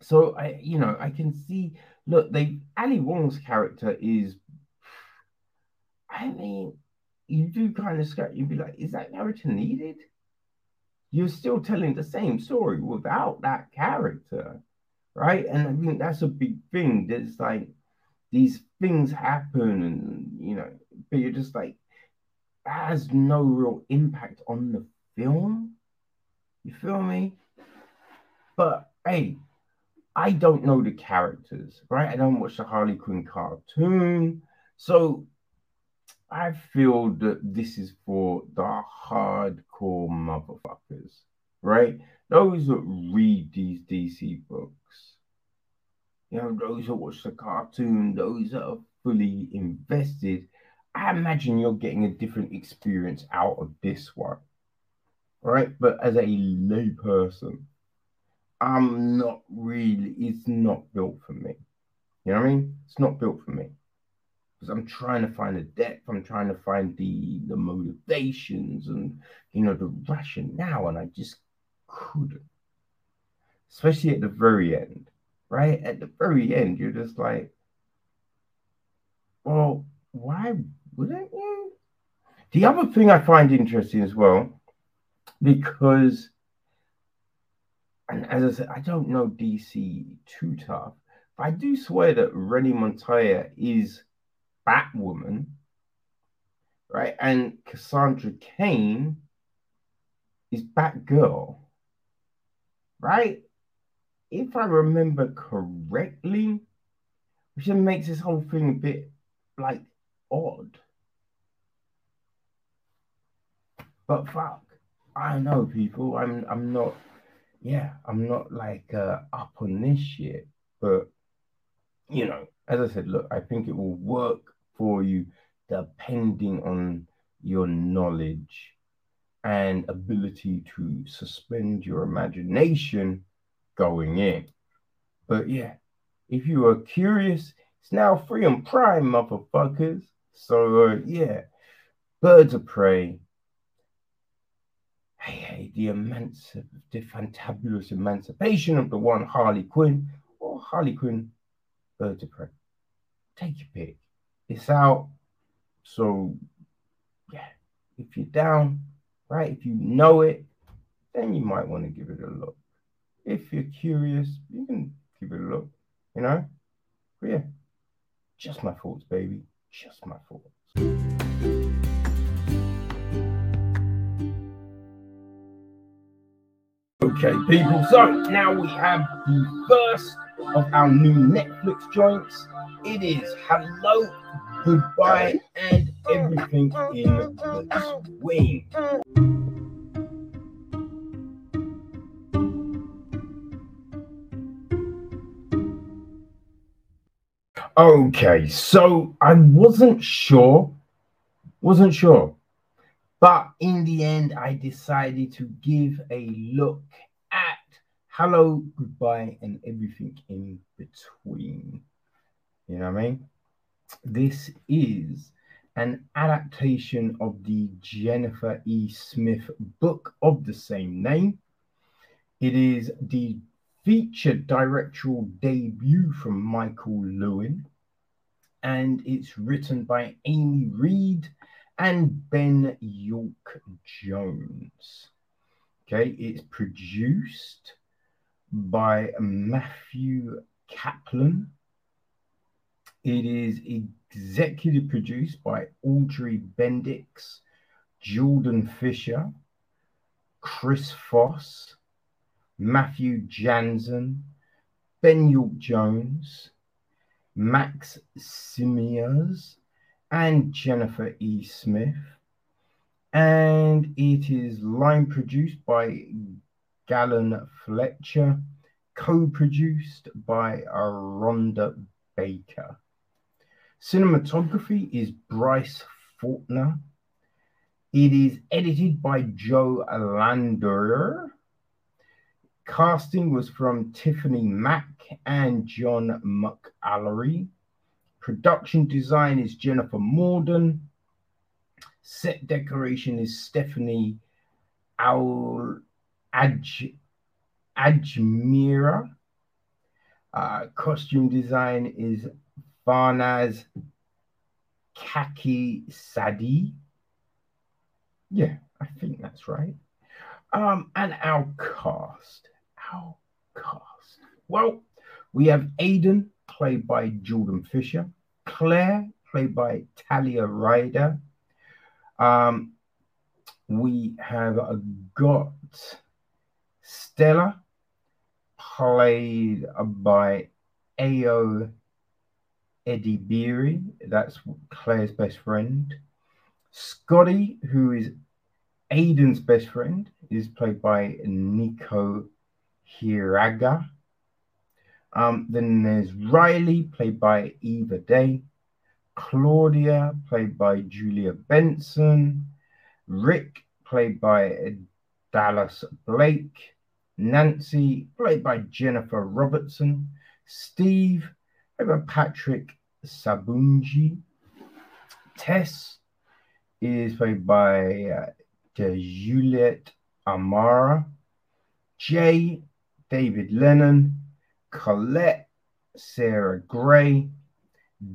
So I, you know, I can see. Look, they Ali Wong's character is. I mean, you do kind of scratch. You'd be like, is that character needed? You're still telling the same story without that character, right? And I mean that's a big thing. There's like these things happen, and you know, but you're just like, has no real impact on the film. You feel me? But hey, I don't know the characters, right? I don't watch the Harley Quinn cartoon. So I feel that this is for the hardcore motherfuckers, right? Those that read these DC books, you know, those that watch the cartoon, those that are fully invested. I imagine you're getting a different experience out of this one, right? But as a layperson, I'm not really, it's not built for me. You know what I mean? It's not built for me because I'm trying to find the depth, I'm trying to find the the motivations and you know the rationale, and I just couldn't. Especially at the very end, right? At the very end, you're just like, well, why wouldn't you? The other thing I find interesting as well, because, and as I said, I don't know DC too tough, but I do swear that Renee Montoya is Batwoman, right? And Cassandra Cain is Batgirl, right? If I remember correctly, which makes this whole thing a bit like odd. But fuck, I know people. I'm I'm not yeah, I'm not like uh, up on this shit. But you know, as I said, look, I think it will work for you depending on your knowledge and ability to suspend your imagination going in. But yeah, if you are curious, it's now free on Prime, motherfuckers. So uh, yeah, Birds of Prey. Hey, hey, the emancip- the fantabulous emancipation of the one Harley Quinn or Harley Quinn, Birds of Prey. Take your pick. It's out. So, yeah, if you're down, right, if you know it, then you might want to give it a look. If you're curious, you can give it a look, you know. But yeah, just my thoughts, baby. Just my thoughts. Okay, people. So now we have the first of our new Netflix joints. It is Hello, Goodbye, and Everything in Between. Okay, so I wasn't sure, wasn't sure, but in the end, I decided to give a look Hello, Goodbye, and everything in between. You know what I mean? This is an adaptation of the Jennifer E. Smith book of the same name. It is the featured directorial debut from Michael Lewen, and it's written by Amy Reed and Ben York Jones. Okay, it's produced by Matthew Kaplan. It is executive produced by Audrey Bendix, Jordan Fisher, Chris Foss, Matthew Jansen, Ben York Jones, Max Simiers, and Jennifer E. Smith. And it is line produced by Galen Fletcher, co produced by Rhonda Baker. Cinematography is Bryce Faulkner. It is edited by Joe Lander Casting was from Tiffany Mack and John McAllery. Production design is Jennifer Morden. Set decoration is Stephanie Al Aj, Ajmira. Uh, costume design is Farnaz Kaki Sadi. Yeah, I think that's right. Um, and our cast our cast? Well, we have Aidan, played by Jordan Fisher, Claire, played by Talia Ryder. Um, we have got Stella, played by Ayo Edebiri. That's Claire's best friend. Scotty, who is Aidan's best friend, is played by Nico Hiraga. Um, then there's Riley, played by Eva Day. Claudia, played by Julia Benson. Rick, played by Dallas Blake. Nancy, played by Jennifer Robertson. Steve, played by Patrick Sabongui. Tess is played by uh, Juliet Amara. Jay David Lennon, Colette, Sarah Gray,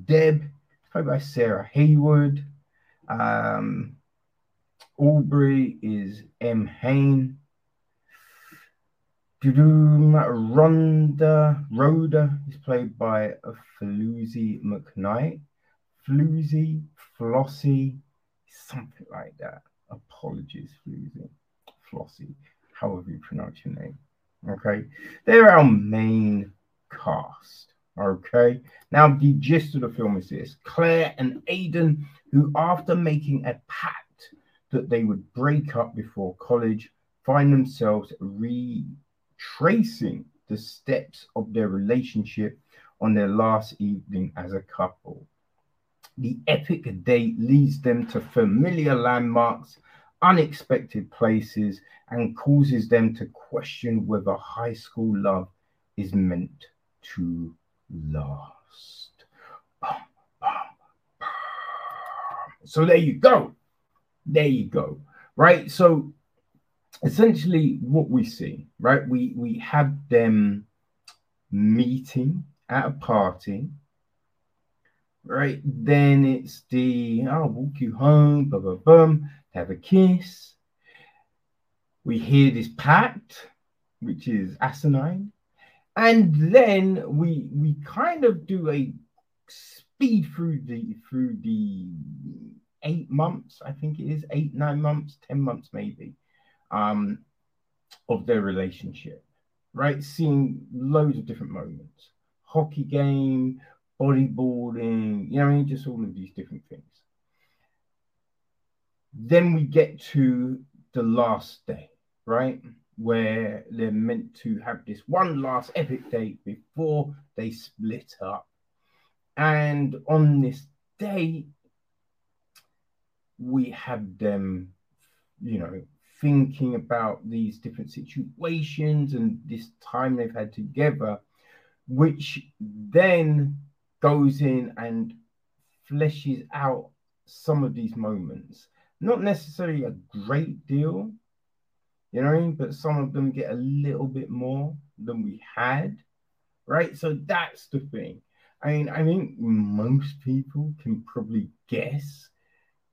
Deb, played by Sarah Haywood. Um, Aubrey is M. Hain. Rhonda Rhoda is played by Floozy McKnight. Floozy, Flossie, something like that. Apologies, Floozy, Flossie, however you pronounce your name. Okay, they're our main cast. Okay, now the gist of the film is this Claire and Aidan, who after making a pact that they would break up before college, find themselves retracing the steps of their relationship on their last evening as a couple. The epic date leads them to familiar landmarks unexpected places and causes them to question whether high school love is meant to last. So there you go. There you go. Right. So essentially what we see, right? We we have them meeting at a party. Right. Then it's the I'll walk you home, blah blah blah have a kiss. We hear this pact, which is asinine. and then we we kind of do a speed through the through the eight months, I think it is eight, nine months, ten months maybe, um, of their relationship, right? Seeing loads of different moments, hockey game, bodyboarding, you know, I mean, just all of these different things. Then we get to the last day, right? Where they're meant to have this one last epic date before they split up. And on this day, we have them, you know, thinking about these different situations and this time they've had together, which then goes in and fleshes out some of these moments. Not necessarily a great deal, you know what I mean? But some of them get a little bit more than we had, right? So that's the thing. I mean, I think most people can probably guess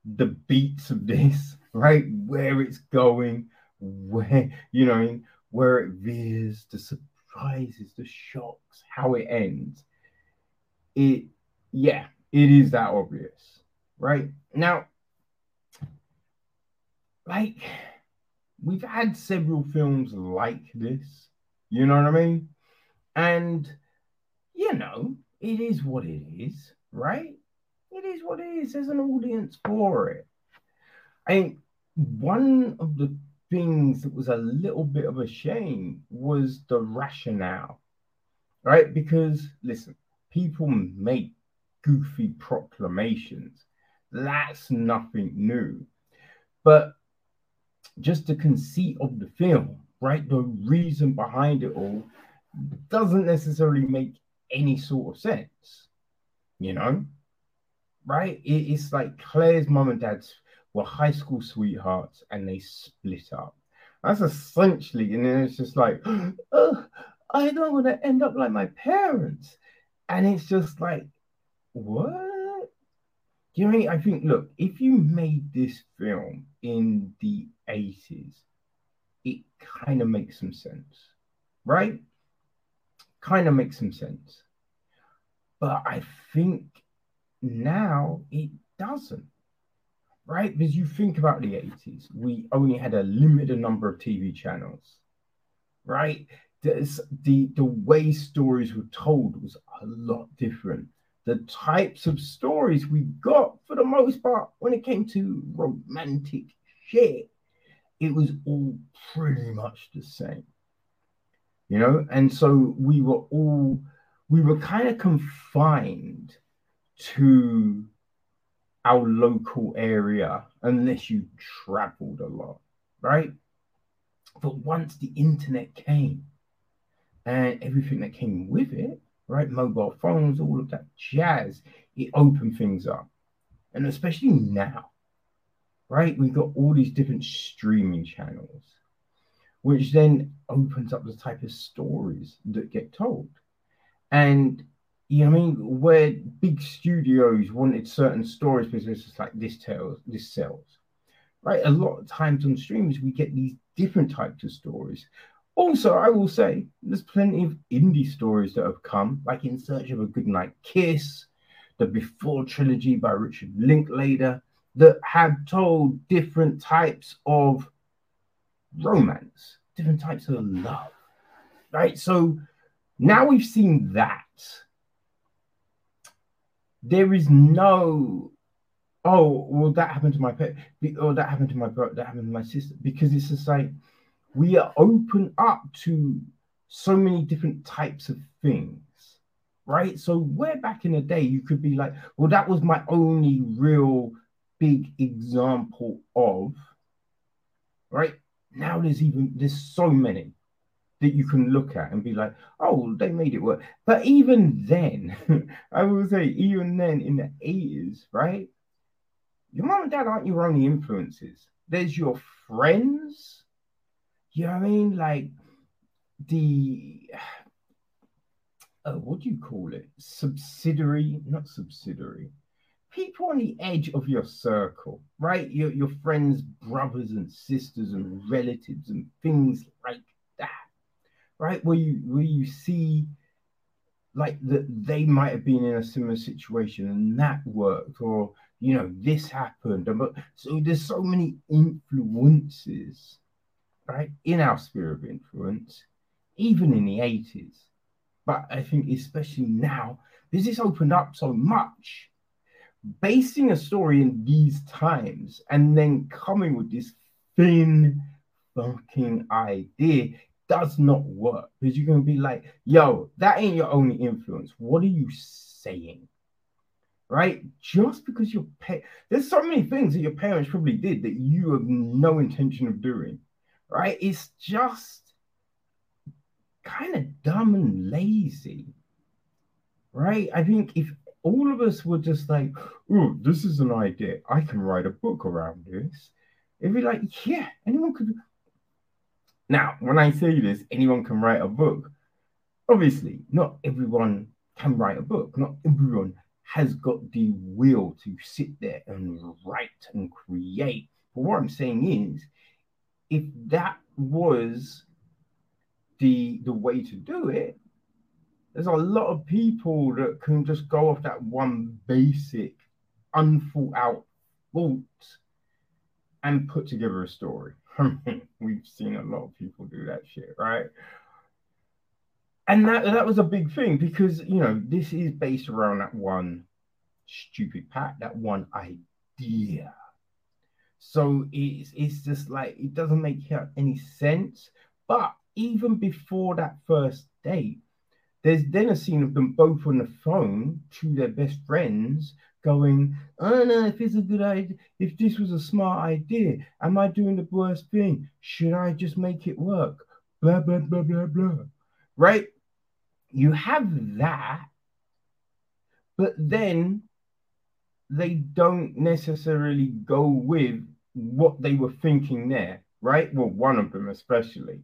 the beats of this, right? Where it's going, where, you know, where it veers, the surprises, the shocks, how it ends. It, yeah, it is that obvious, right? Now, like, we've had several films like this, you know what I mean? And, you know, it is what it is, right? It is what it is. There's an audience for it. I think one of the things that was a little bit of a shame was the rationale, right? Because listen, people make goofy proclamations. That's nothing new. But just the conceit of the film, right? The reason behind it all doesn't necessarily make any sort of sense, you know? right? It's like Claire's mom and dad were high school sweethearts and they split up. That's essentially, and then it's just like, (gasps) oh, I don't want to end up like my parents. And it's just like, what? You know I mean? I think, look, if you made this film in the 80s, it kind of makes some sense, right? Kind of makes some sense. But I think now it doesn't, right? Because you think about the 80s, we only had a limited number of TV channels, right? There's, the, the way stories were told was a lot different. The types of stories we got, for the most part, when it came to romantic shit, it was all pretty much the same, you know? And so we were all, we were kind of confined to our local area unless you traveled a lot, right? But once the internet came and everything that came with it, right? Mobile phones, all of that jazz, it opened things up. And especially now, right? We've got all these different streaming channels, which then opens up the type of stories that get told. And you know I mean? Where big studios wanted certain stories it's like this tells, this sells, right? A lot of times on streams, we get these different types of stories. Also, I will say there's plenty of indie stories that have come, like In Search of a Goodnight Kiss, the Before trilogy by Richard Linklater, that have told different types of romance, different types of love, right? So now we've seen that there is no oh well that happened to my pet or oh, that happened to my brother that happened to my sister because it's just like we are open up to so many different types of things right? So where back in the day you could be like well that was my only real big example of right? Now there's even there's so many that you can look at and be like, oh, they made it work. But even then, (laughs) I will say, even then in the 80s, right? Your mom and dad aren't your only influences. There's your friends. You know what I mean? Like the uh, (sighs) what do you call it? Subsidiary, not subsidiary. People on the edge of your circle, right? Your your friends, brothers and sisters and relatives and things like right? Where you where you see like that they might have been in a similar situation and that worked, or you know, this happened. But so there's so many influences, right, in our sphere of influence, even in the 80s. But I think especially now, this opened up so much, basing a story in these times and then coming with this thin fucking idea does not work because you're going to be like, yo, that ain't your only influence. What are you saying? Right? Just because your pet, there's so many things that your parents probably did that you have no intention of doing. Right? It's just kind of dumb and lazy. Right? I think if all of us were just like, oh, this is an idea, I can write a book around this. It'd be like, yeah, anyone could now, when I say this, anyone can write a book. Obviously, not everyone can write a book. Not everyone has got the will to sit there and write and create. But what I'm saying is, if that was the the way to do it, there's a lot of people that can just go off that one basic, unthought out thought and put together a story. I (laughs) mean, we've seen a lot of people do that shit, right? And that that was a big thing because you know this is based around that one stupid pack, that one idea. So it's it's just like it doesn't make any sense. But even before that first date, there's then a scene of them both on the phone to their best friends going, don't know if it's a good idea, if this was a smart idea. Am I doing the worst thing? Should I just make it work? Blah, blah, blah, blah, blah. Right? You have that, but then they don't necessarily go with what they were thinking there, right? Well, one of them especially.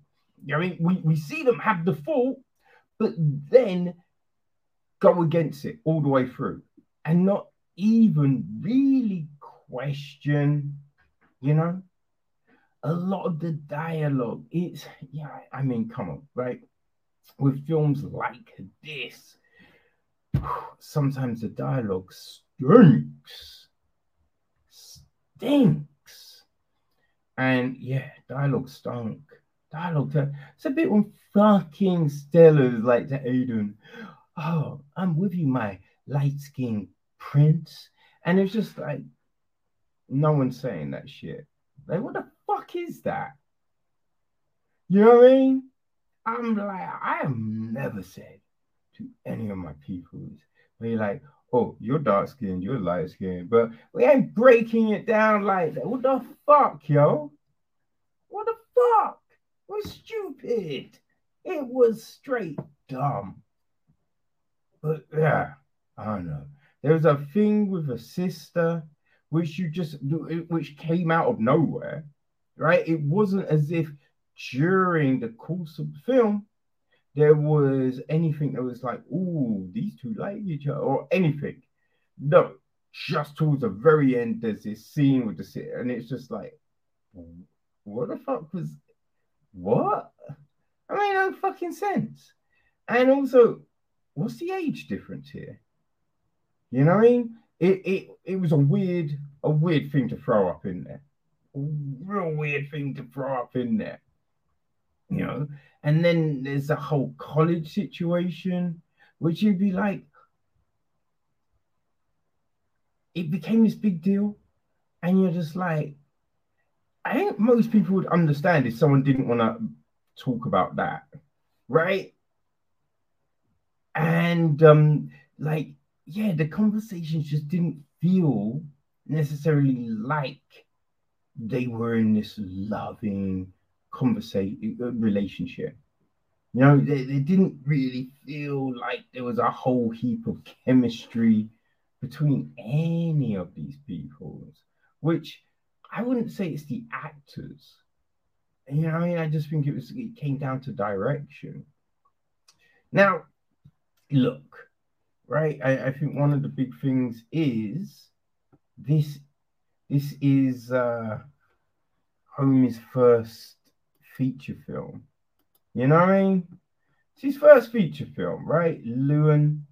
I mean, we, we see them have the fault, but then go against it all the way through and not even really question, you know, a lot of the dialogue. It's, yeah, I mean, come on, right? With films like this, (sighs) sometimes the dialogue stinks. Stinks. And yeah, dialogue stunk. Dialogue, it's a bit when fucking Stella's like to Aiden. Oh, I'm with you, my light skinned Prince. And it's just like, no one's saying that shit. Like, what the fuck is that? You know what I mean? I'm like, I have never said to any of my peoples, where like, oh, you're dark skinned, you're light skinned, but we ain't breaking it down like that. What the fuck, yo? What the fuck? We're stupid. It was straight dumb. But yeah, I don't know. There was a thing with a sister which you just which came out of nowhere, right? It wasn't as if during the course of the film there was anything that was like, oh, these two like each other or anything. No, just towards the very end, there's this scene with the sister, and it's just like, what the fuck was what? I mean, no fucking sense. And also, what's the age difference here? You know what I mean? It it it was a weird a weird thing to throw up in there. A real weird thing to throw up in there. You know, and then there's the whole college situation, which you'd be like, it became this big deal, and you're just like, I think most people would understand if someone didn't want to talk about that, right? And um, like yeah, the conversations just didn't feel necessarily like they were in this loving conversation uh, relationship. You know, they, they didn't really feel like there was a whole heap of chemistry between any of these people, which I wouldn't say it's the actors. You know, I mean, I just think it was it came down to direction. Now, look, right? I, I think one of the big things is this this is uh Homie's first feature film. You know what I mean? It's his first feature film, right? Lewen.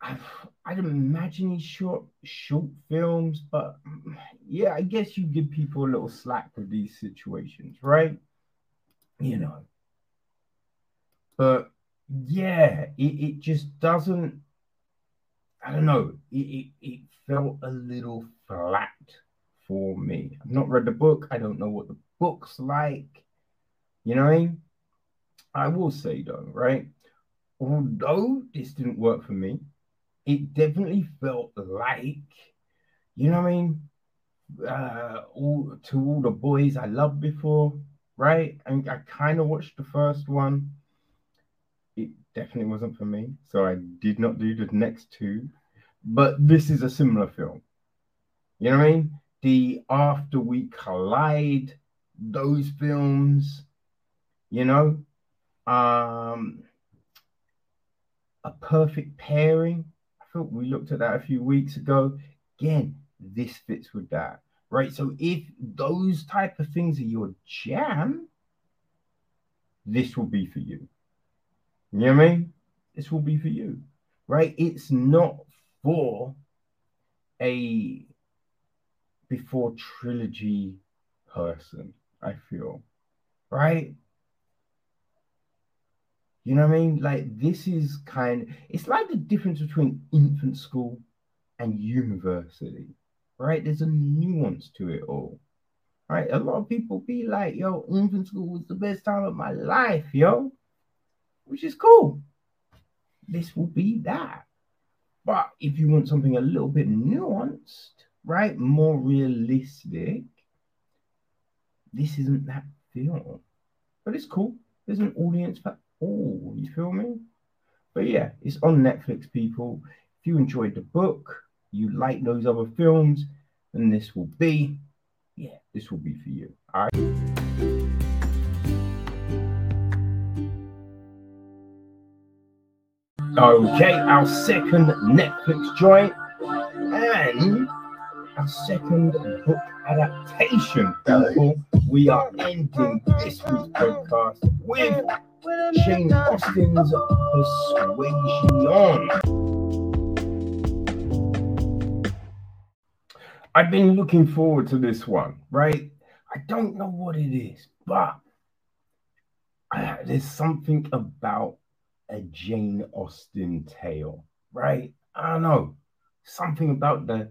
I've, I'd imagine he's short short films, but yeah, I guess you give people a little slack with these situations, right? You know. But yeah, it, it just doesn't I don't know, it, it, it felt a little flat for me. I've not read the book, I don't know what the book's like. You know what I mean? I will say though, right? Although this didn't work for me, it definitely felt like, you know what I mean? Uh, all to all the boys I loved before, right? And I kind of watched the first one. It definitely wasn't for me, so I did not do the next two. But this is a similar film. You know what I mean? The After We Collide, those films, you know, um, a perfect pairing. I thought we looked at that a few weeks ago. Again, this fits with that, right? So if those type of things are your jam, this will be for you. You know what I mean? This will be for you, right? It's not for a before trilogy person, I feel, right? You know what I mean? Like this is kind it's like the difference between infant school and university, right? There's a nuance to it all. Right? A lot of people be like, yo, infant school was the best time of my life, yo. Which is cool. This will be that. But if you want something a little bit nuanced, right? More realistic, this isn't that film. But it's cool. There's an audience for all. you feel me? But yeah, it's on Netflix, people. If you enjoyed the book, you like those other films, then this will be, yeah, this will be for you. All right. Okay, our second Netflix joint and our second book adaptation. We are ending this week's podcast with Jane Austen's Persuasion. I've been looking forward to this one, right? I don't know what it is, but uh, there's something about a Jane Austen tale, right? I don't know. Something about the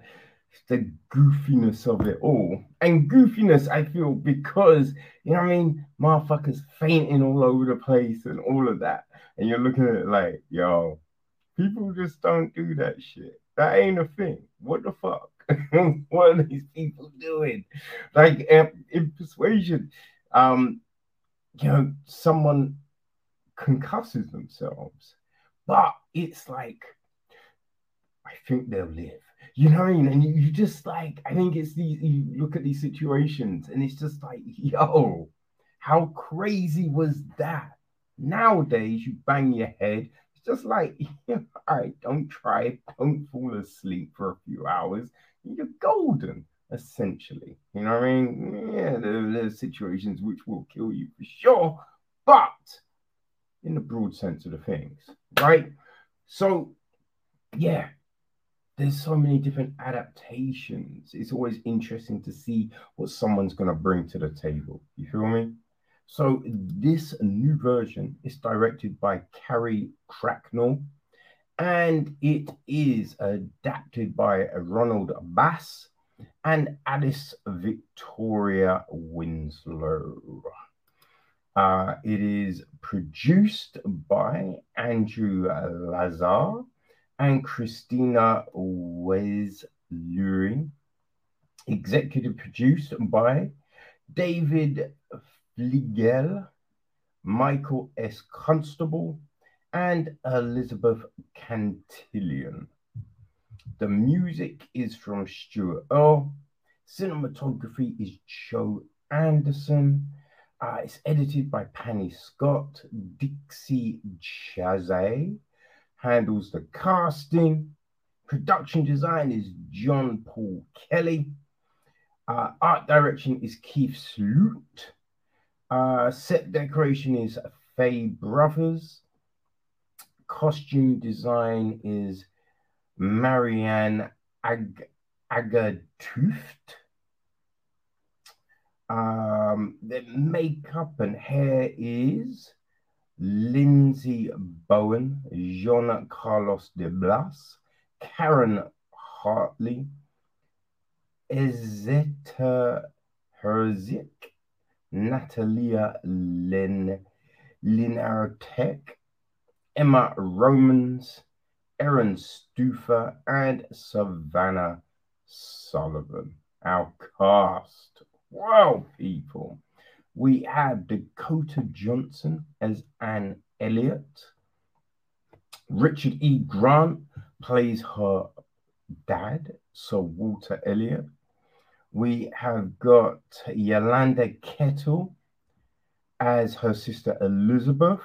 the goofiness of it all. And goofiness, I feel, because, you know what I mean? Motherfuckers fainting all over the place and all of that. And you're looking at it like, yo, people just don't do that shit. That ain't a thing. What the fuck? (laughs) what are these people doing? Like um, in persuasion, um, you know, someone concusses themselves, but it's like, I think they'll live you know what I mean? And you, you just like, I think it's these, you look at these situations and it's just like, (laughs) yo, how crazy was that? Nowadays, you bang your head. It's just like, (laughs) all right, don't try it. Don't fall asleep for a few hours. You're golden, essentially. You know what I mean? Yeah, there, there's situations which will kill you for sure, but in the broad sense of the things, right? So, yeah, there's so many different adaptations. It's always interesting to see what someone's going to bring to the table. You feel me? So this new version is directed by Carrie Cracknell and it is adapted by Ronald Bass and Alice Victoria Winslow. Uh, it is produced by Andrew Lazar and Christina Weiss Lurie. Executive produced by David Fliegel, Michael S. Constable, and Elizabeth Cantillon. The music is from Stuart Earl. Cinematography is Joe Anderson. Uh, it's edited by Penny Scott, Dixie Chassay, handles the casting. Production design is John Paul Kelly. Uh, art direction is Keith Sloot. Uh, set decoration is Fay Brothers. Costume design is Marianne Ag- Agertoft. Um, the makeup and hair is Lindsay Bowen, Jean Carlos de Blas, Karen Hartley, Ezeta Herzik, Natalia Lin, Linartek, Emma Romans, Erin Stufer, and Savannah Sullivan. Our cast. Wow, people. We have Dakota Johnson as Anne Elliot. Richard E. Grant plays her dad, Sir Walter Elliot. We have got Yolanda Kettle as her sister Elizabeth.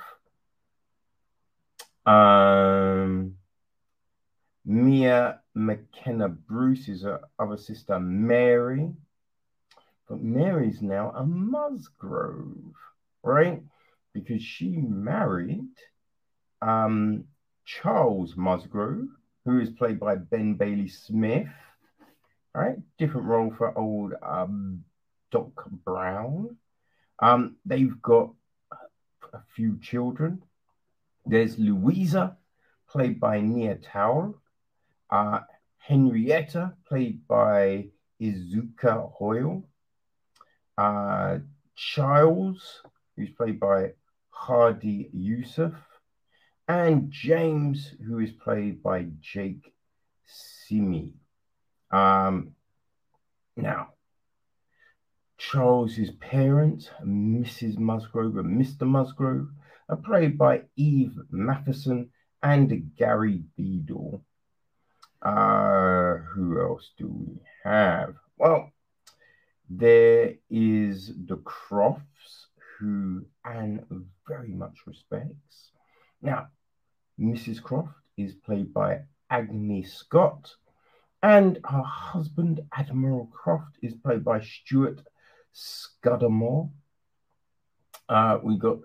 Um, Mia McKenna Bruce is her other sister Mary. But Mary's now a Musgrove, right? Because she married um, Charles Musgrove, who is played by Ben Bailey Smith, right? Different role for old um, Doc Brown. Um, they've got a few children. There's Louisa, played by Nia Towle. Uh, Henrietta, played by Izuka Hoyle uh, Childs, who's played by Hardy Youssef, and James, who is played by Jake Simi. Um, now, Charles's parents, Mrs. Musgrove and Mr. Musgrove, are played by Eve Matheson and Gary Beadle. Uh, who else do we have? Well, there is the Crofts, who Anne very much respects. Now, Mrs. Croft is played by Agni Scott, and her husband, Admiral Croft, is played by Stuart Scudamore. Uh, we got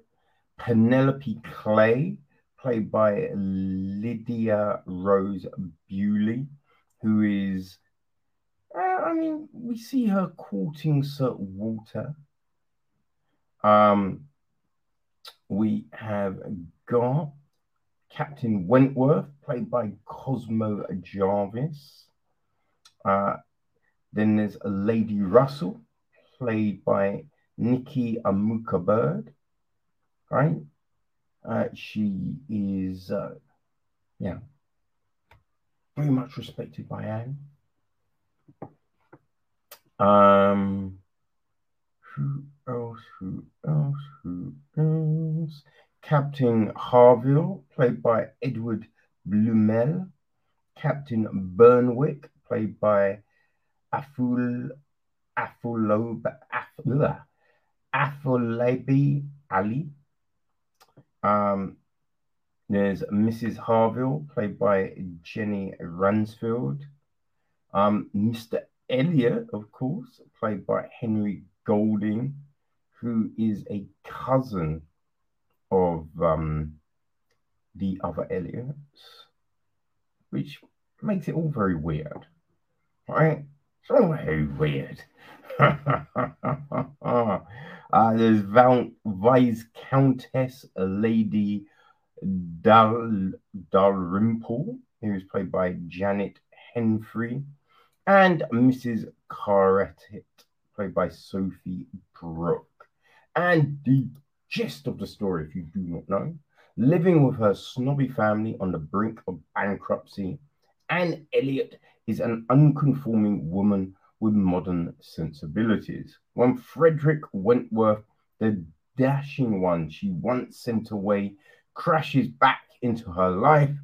Penelope Clay, played by Lydia Rose Bewley, who is uh, I mean, we see her courting Sir Walter. Um, we have got Captain Wentworth, played by Cosmo Jarvis. Uh, then there's Lady Russell, played by Nikki Amuka Bird. Right? Uh, she is, uh, yeah, very much respected by Anne. Um, who else? Who else? Who else? Captain Harville, played by Edward Bluemel. Captain Benwick, played by Aful Afulob Afula Afolabi Alli. Um, there's Mrs. Harville, played by Jenny Ransfield. Um, Mr. Elliot, of course, played by Henry Golding, who is a cousin of um, the other Elliots, which makes it all very weird, right? It's all very weird. (laughs) uh, there's Val- Vice Countess Lady Dal Dalrymple, who is played by Janet Henfrey and Mrs. Carteret, played by Sophie Brooke. And the gist of the story, if you do not know, living with her snobby family on the brink of bankruptcy, Anne Elliot is an unconforming woman with modern sensibilities. When Frederick Wentworth, the dashing one she once sent away, crashes back into her life,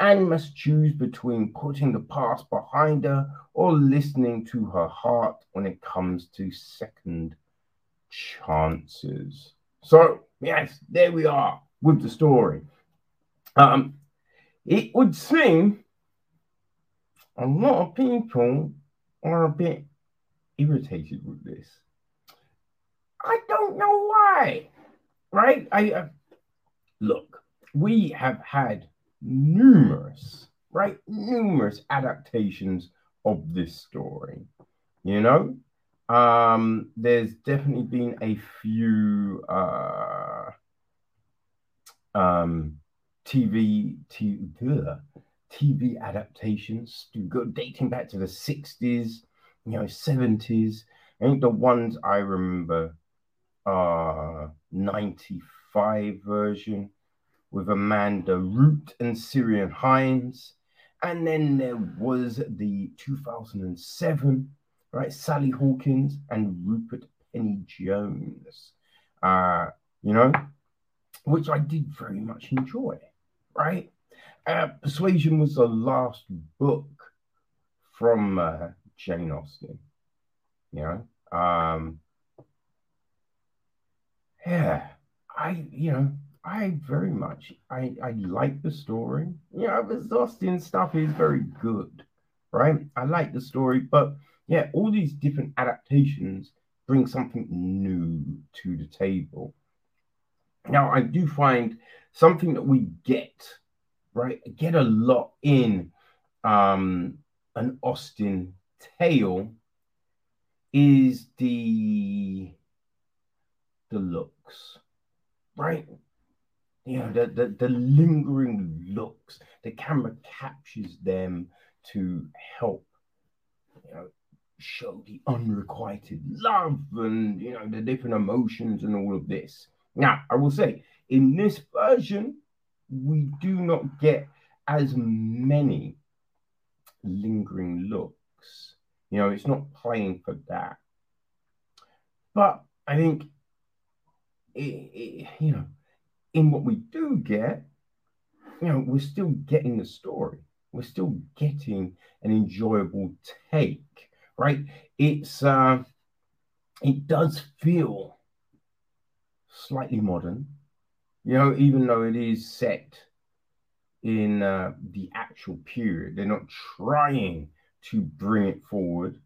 Anne must choose between putting the past behind her or listening to her heart when it comes to second chances. So, yes, there we are with the story. Um, it would seem a lot of people are a bit irritated with this. I don't know why, right? I uh, look, we have had numerous, right, numerous adaptations of this story. You know, um, there's definitely been a few uh, um, TV, TV, TV adaptations dating back to the 60s, you know, 70s. I think the ones I remember are 95 version with Amanda Root and Ciarán Hinds. And then there was the 2007, right? Sally Hawkins and Rupert Penry-Jones, uh, you know, which I did very much enjoy, right? Uh, Persuasion was the last book from uh, Jane Austen, you know. Um, yeah, I, you know, I very much I I like the story. You know, the Austen stuff is very good, right? I like the story, but yeah, all these different adaptations bring something new to the table. Now, I do find something that we get, right? Get a lot in um an Austen tale is the the looks, right? You know, the, the, the lingering looks, the camera captures them to help, you know, show the unrequited love and, you know, the different emotions and all of this. Now, I will say, in this version, we do not get as many lingering looks. You know, it's not playing for that. But I think, it, it, you know, in what we do get, you know, we're still getting the story. We're still getting an enjoyable take, right? It's uh it does feel slightly modern, you know, even though it is set in uh, the actual period. They're not trying to bring it forward.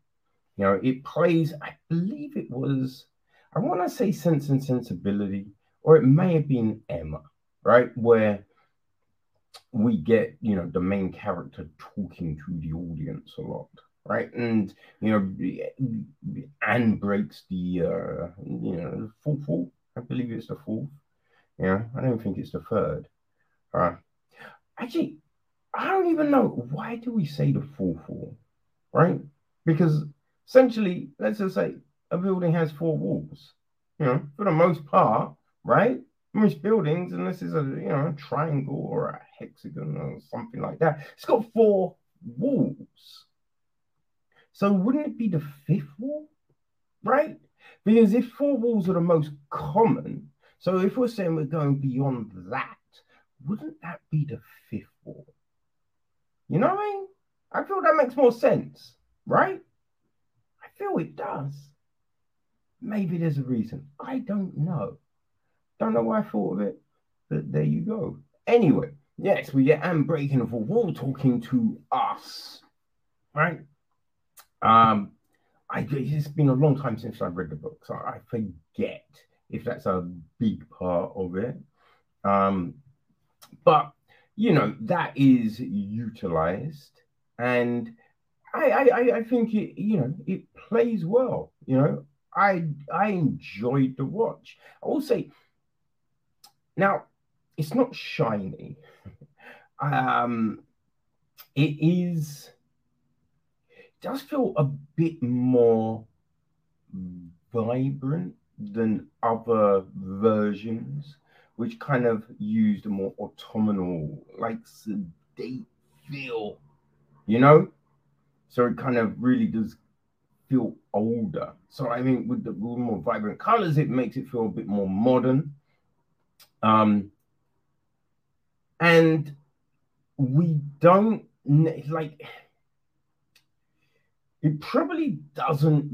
You know, it plays, I believe it was, I want to say Sense and Sensibility or it may have been Emma, right? Where we get, you know, the main character talking to the audience a lot, right? And, you know, Anne breaks the, uh, you know, fourth wall. I believe it's the fourth. Yeah, I don't think it's the third. Right. Actually, I don't even know. Why do we say the fourth wall, right? Because essentially, let's just say a building has four walls. You know, for the most part, right? Most buildings, and this is a you know a triangle or a hexagon or something like that, it's got four walls. So wouldn't it be the fifth wall, right? Because if four walls are the most common, so if we're saying we're going beyond that, wouldn't that be the fifth wall? You know what I mean? I feel that makes more sense, right? I feel it does. Maybe there's a reason. I don't know. Don't know why I thought of it, but there you go. Anyway, yes, we get Anne breaking the wall talking to us, right? Um, I it's been a long time since I've read the book, so I forget if that's a big part of it. Um, but you know that is utilized, and I, I I think it you know it plays well. You know, I I enjoyed the watch. I will say now, it's not shiny. (laughs) um, it is does feel a bit more vibrant than other versions, which kind of used a more autumnal, like sedate feel, you know? So it kind of really does feel older. So I think with the more vibrant colors, it makes it feel a bit more modern. Um, and we don't like it probably doesn't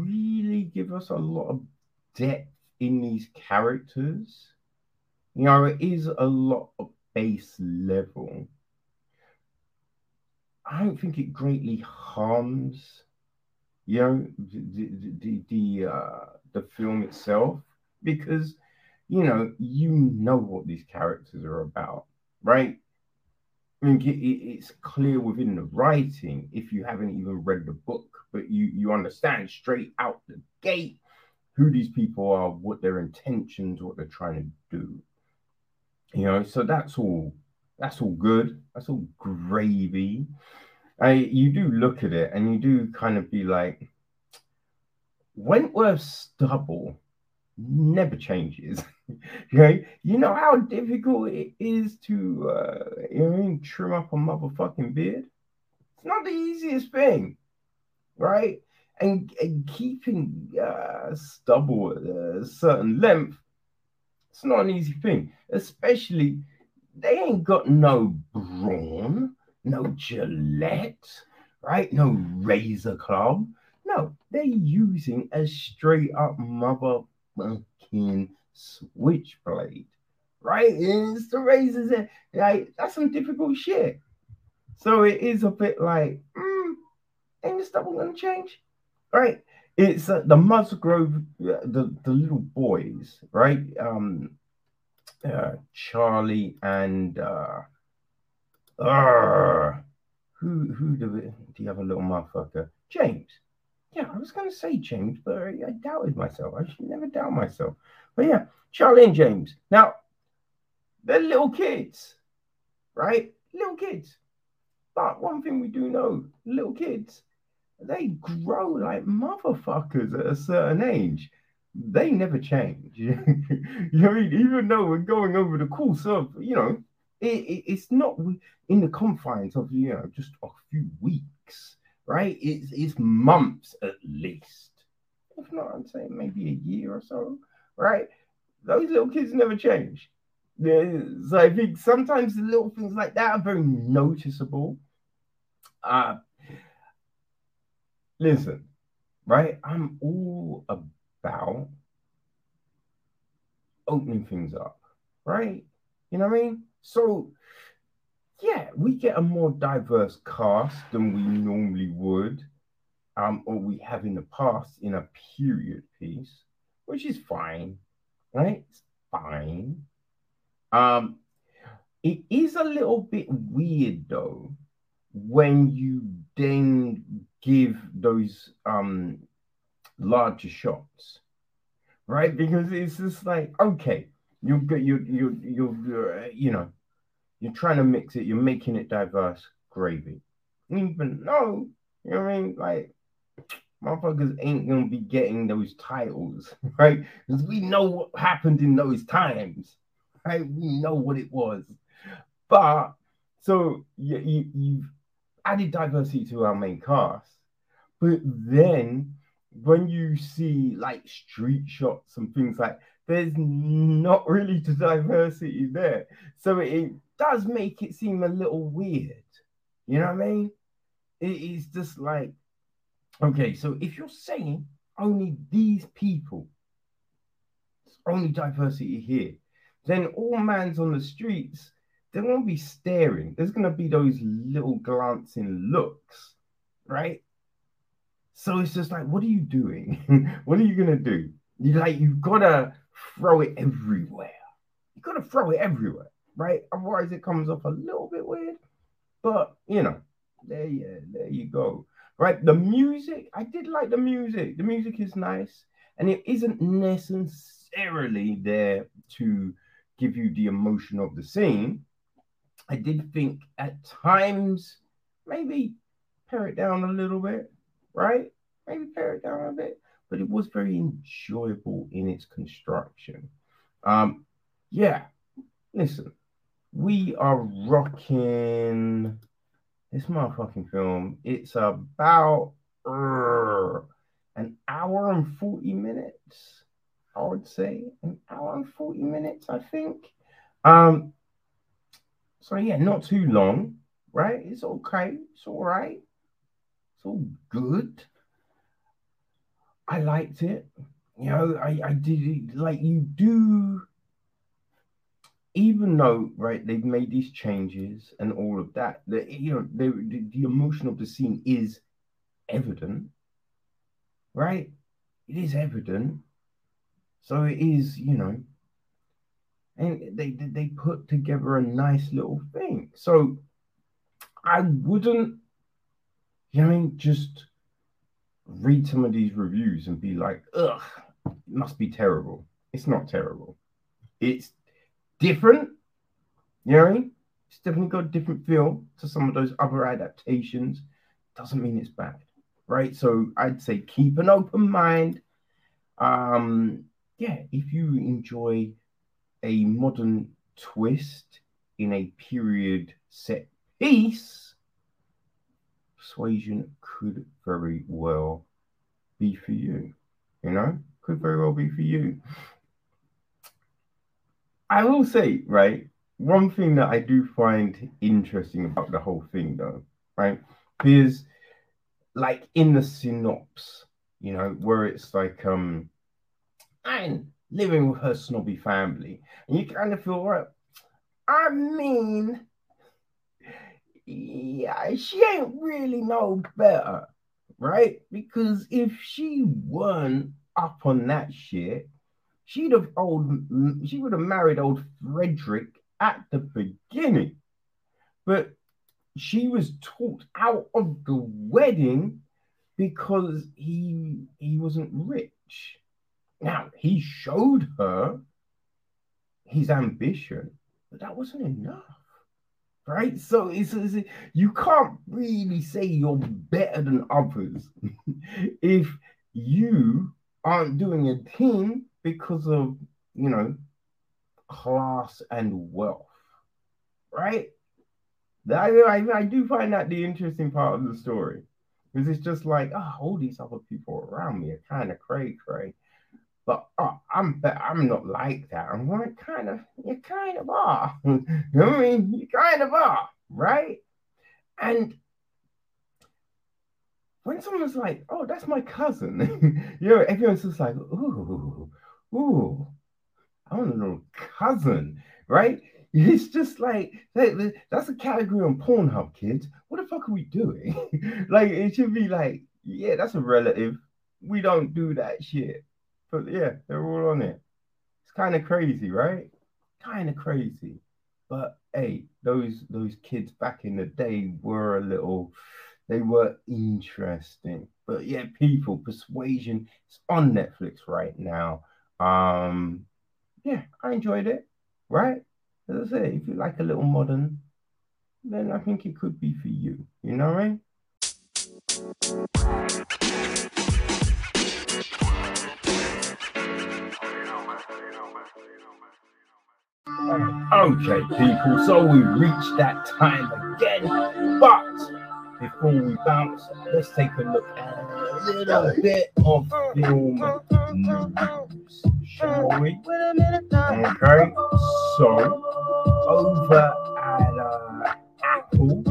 really give us a lot of depth in these characters. You know, it is a lot of base level. I don't think it greatly harms, you know, the the the, uh, the film itself because you know, you know what these characters are about, right? I mean, it's clear within the writing if you haven't even read the book, but you you understand straight out the gate who these people are, what their intentions, what they're trying to do. You know, so that's all that's all good. That's all gravy. I you do look at it and you do kind of be like, Wentworth stubble never changes. (laughs) (laughs) okay, you know how difficult it is to uh, you know trim up a motherfucking beard. It's not the easiest thing, right? And, and keeping uh, stubble at a certain length, it's not an easy thing. Especially, they ain't got no Braun, no Gillette, right? No razor club. No, they're using a straight up motherfucking switchblade, right? It's the razors, and like that's some difficult shit. So it is a bit like, mm, ain't the stuff gonna change, right? It's uh, the Musgrove, uh, the the little boys, right? Um, uh, Charlie and uh, uh, who who you have a little motherfucker? James. Yeah, I was going to say James, but I, I doubted myself. I should never doubt myself. But yeah, Charlie and James. Now, they're little kids, right? Little kids. But one thing we do know, little kids, they grow like motherfuckers at a certain age. They never change. (laughs) you know, even though we're going over the course of, you know, it, it, it's not in the confines of, you know, just a few weeks, right? It's, it's months at least. If not, I'm saying maybe a year or so, right? Those little kids never change. So I think sometimes the little things like that are very noticeable. Uh, listen, right? I'm all about opening things up, right? You know what I mean? So, yeah, we get a more diverse cast than we normally would, um, or we have in the past in a period piece, which is fine right? It's fine. Um, it is a little bit weird though when you then give those um larger shots, right? Because it's just like okay, you get you you you you you know you're trying to mix it, you're making it diverse gravy. Even no, you know what I mean? Like motherfuckers ain't gonna be getting those titles, (laughs) right? Because we know what happened in those times, right? We know what it was. But so you, you you've added diversity to our main cast, but then when you see like street shots and things like there's not really the (laughs) diversity there. So it does make it seem a little weird. You know what I mean? It is just like Okay, so if you're saying only these people, only diversity here, then all man's on the streets, they won't be staring. There's going to be those little glancing looks, right? So it's just like, what are you doing? (laughs) what are you going to do? You like, you've got to throw it everywhere. You've got to throw it everywhere, right? Otherwise, it comes off a little bit weird. But, you know, there you, there you go right? The music, I did like the music. The music is nice, and it isn't necessarily there to give you the emotion of the scene. I did think at times maybe pare it down a little bit, right? Maybe pare it down a bit, but it was very enjoyable in its construction. Um, yeah, listen, we are rocking this motherfucking film, it's about uh, an hour and 40 minutes, I would say. An hour and 40 minutes, I think. Um, so yeah, not too long, right? It's okay, it's all right, it's all good. I liked it. You know, I, I did like you do even though right they've made these changes and all of that, the you know the, the, the emotion of the scene is evident, right? It is evident. So it is, you know, and they they put together a nice little thing. So I wouldn't, you know, I mean, just read some of these reviews and be like, ugh, it must be terrible. It's not terrible. It's different. You know what I mean? It's definitely got a different feel to some of those other adaptations. Doesn't mean it's bad, right? So I'd say keep an open mind. Um, yeah, if you enjoy a modern twist in a period set piece, Persuasion could very well be for you. You know, could very well be for you. I will say, right, one thing that I do find interesting about the whole thing, though, right, is like in the synopsis, you know, where it's like, um, and living with her snobby family, and you kind of feel, right, I mean, yeah, she ain't really no better, right? Because if she weren't up on that shit, she'd have old she would have married old Frederick at the beginning. But she was talked out of the wedding because he he wasn't rich. Now he showed her his ambition, but that wasn't enough. Right? So it's, it's you can't really say you're better than others (laughs) if you aren't doing a team because of you know class and wealth, right? I, I, I do find that the interesting part of the story because it's just like, oh, all these other people around me are kind of cray cray, but oh, I'm I'm not like that. I'm like kind of you kind of are. (laughs) you know I mean? You kind of are, right? And when someone's like, "Oh, that's my cousin," (laughs) you know, everyone's just like, "Ooh, ooh, I want a little cousin," right? (laughs) It's just like that's a category on Pornhub, kids. What the fuck are we doing? like, it should be like, yeah, that's a relative. We don't do that shit. But yeah, they're all on it. It's kind of crazy, right? Kind of crazy. But hey, those those kids back in the day were a little they were interesting. But yeah, people, persuasion is on Netflix right now. Um, yeah, I enjoyed it, right? As I say, if you like a little modern, then I think it could be for you. You know what I mean? Okay, people, so we reached that time again. But before we bounce, let's take a look at a little bit of film news, shall we? Okay, so over at uh, Apple,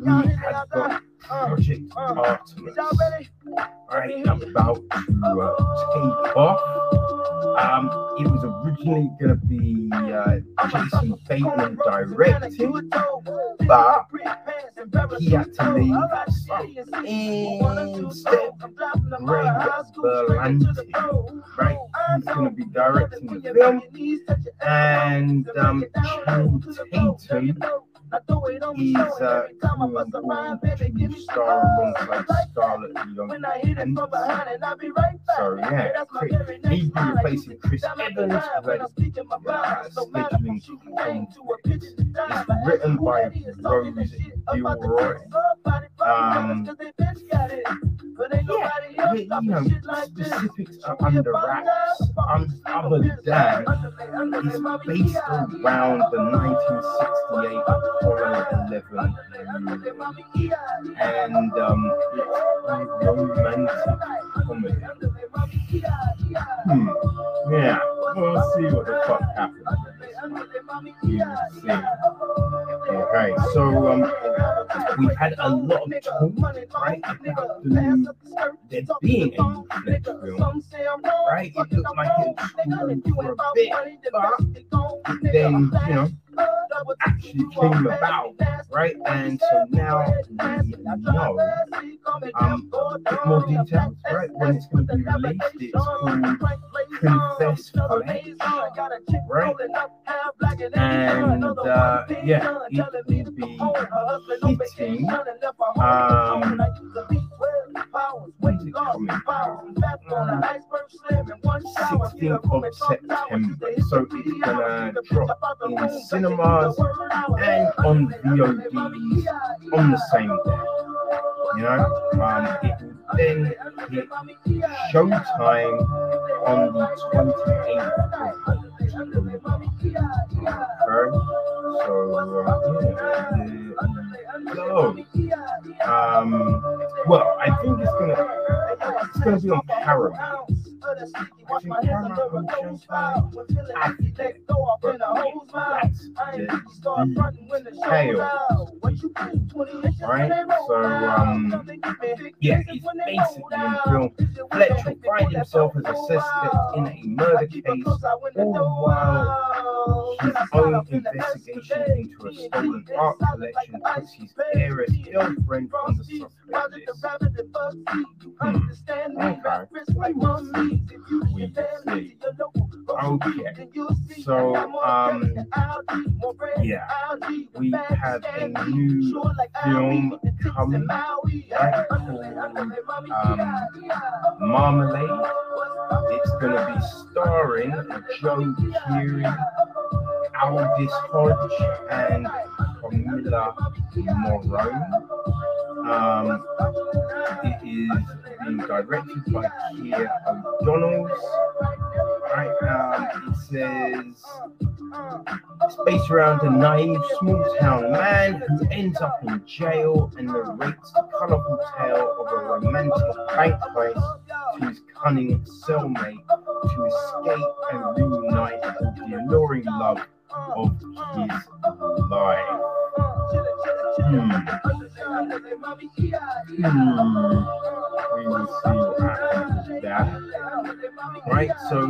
we have got Project Artemis, right, about to uh, take off. Um, it was originally going to be uh, Jason Bateman directing, but he had to leave. Instead, Greg Berlanti, right? He's going to be directing the film, and um, Channing Tatum He's uh, coming on to star alongside Scarlett Johansson. So yeah, he's been replacing Chris Evans, who had uh, scheduling conflicts. It's written by Rose Gilroy. Um, yeah, you know, specifics are under wraps. Um, other than it's based around the 1968 Apollo 11 and um, romantic comedy. Hmm. Yeah, we'll see what the fuck happens. Okay, so um, we've had a lot of talk, right, about the, being a Netflix film, right? It looked like it was for a bit, but then, you know, actually came about, right? And so now we know um, more details, right? When it's going to be released, it's called Confess right? And uh, yeah, it will be hitting. Um, when's it coming out? 16th of September. So it's gonna drop in cinemas and on VODs on the same day. You know, um, it then hit Showtime on the 28th so uh. Um, well, I think it's gonna it's gonna be on Paramount. The detail. Right, so um, yeah, it's basically in find himself as a suspect in a murder case, all while his own investigation into a stolen art collection puts his heiress girlfriend on the suspect list. Hmm. Okay. Okay. So um yeah, we have a new film coming right called um Marmalade. It's gonna be starring Joe Keery, Aldis Hodge, and Camila Morrone. Um, it is being directed by Keir O'Donnell. Right, um, it says it's based around a naive small town man who ends up in jail and narrates the colourful tale of a romantic bank heist to his cunning cellmate to escape and reunite with the alluring love of his life. That. Right, so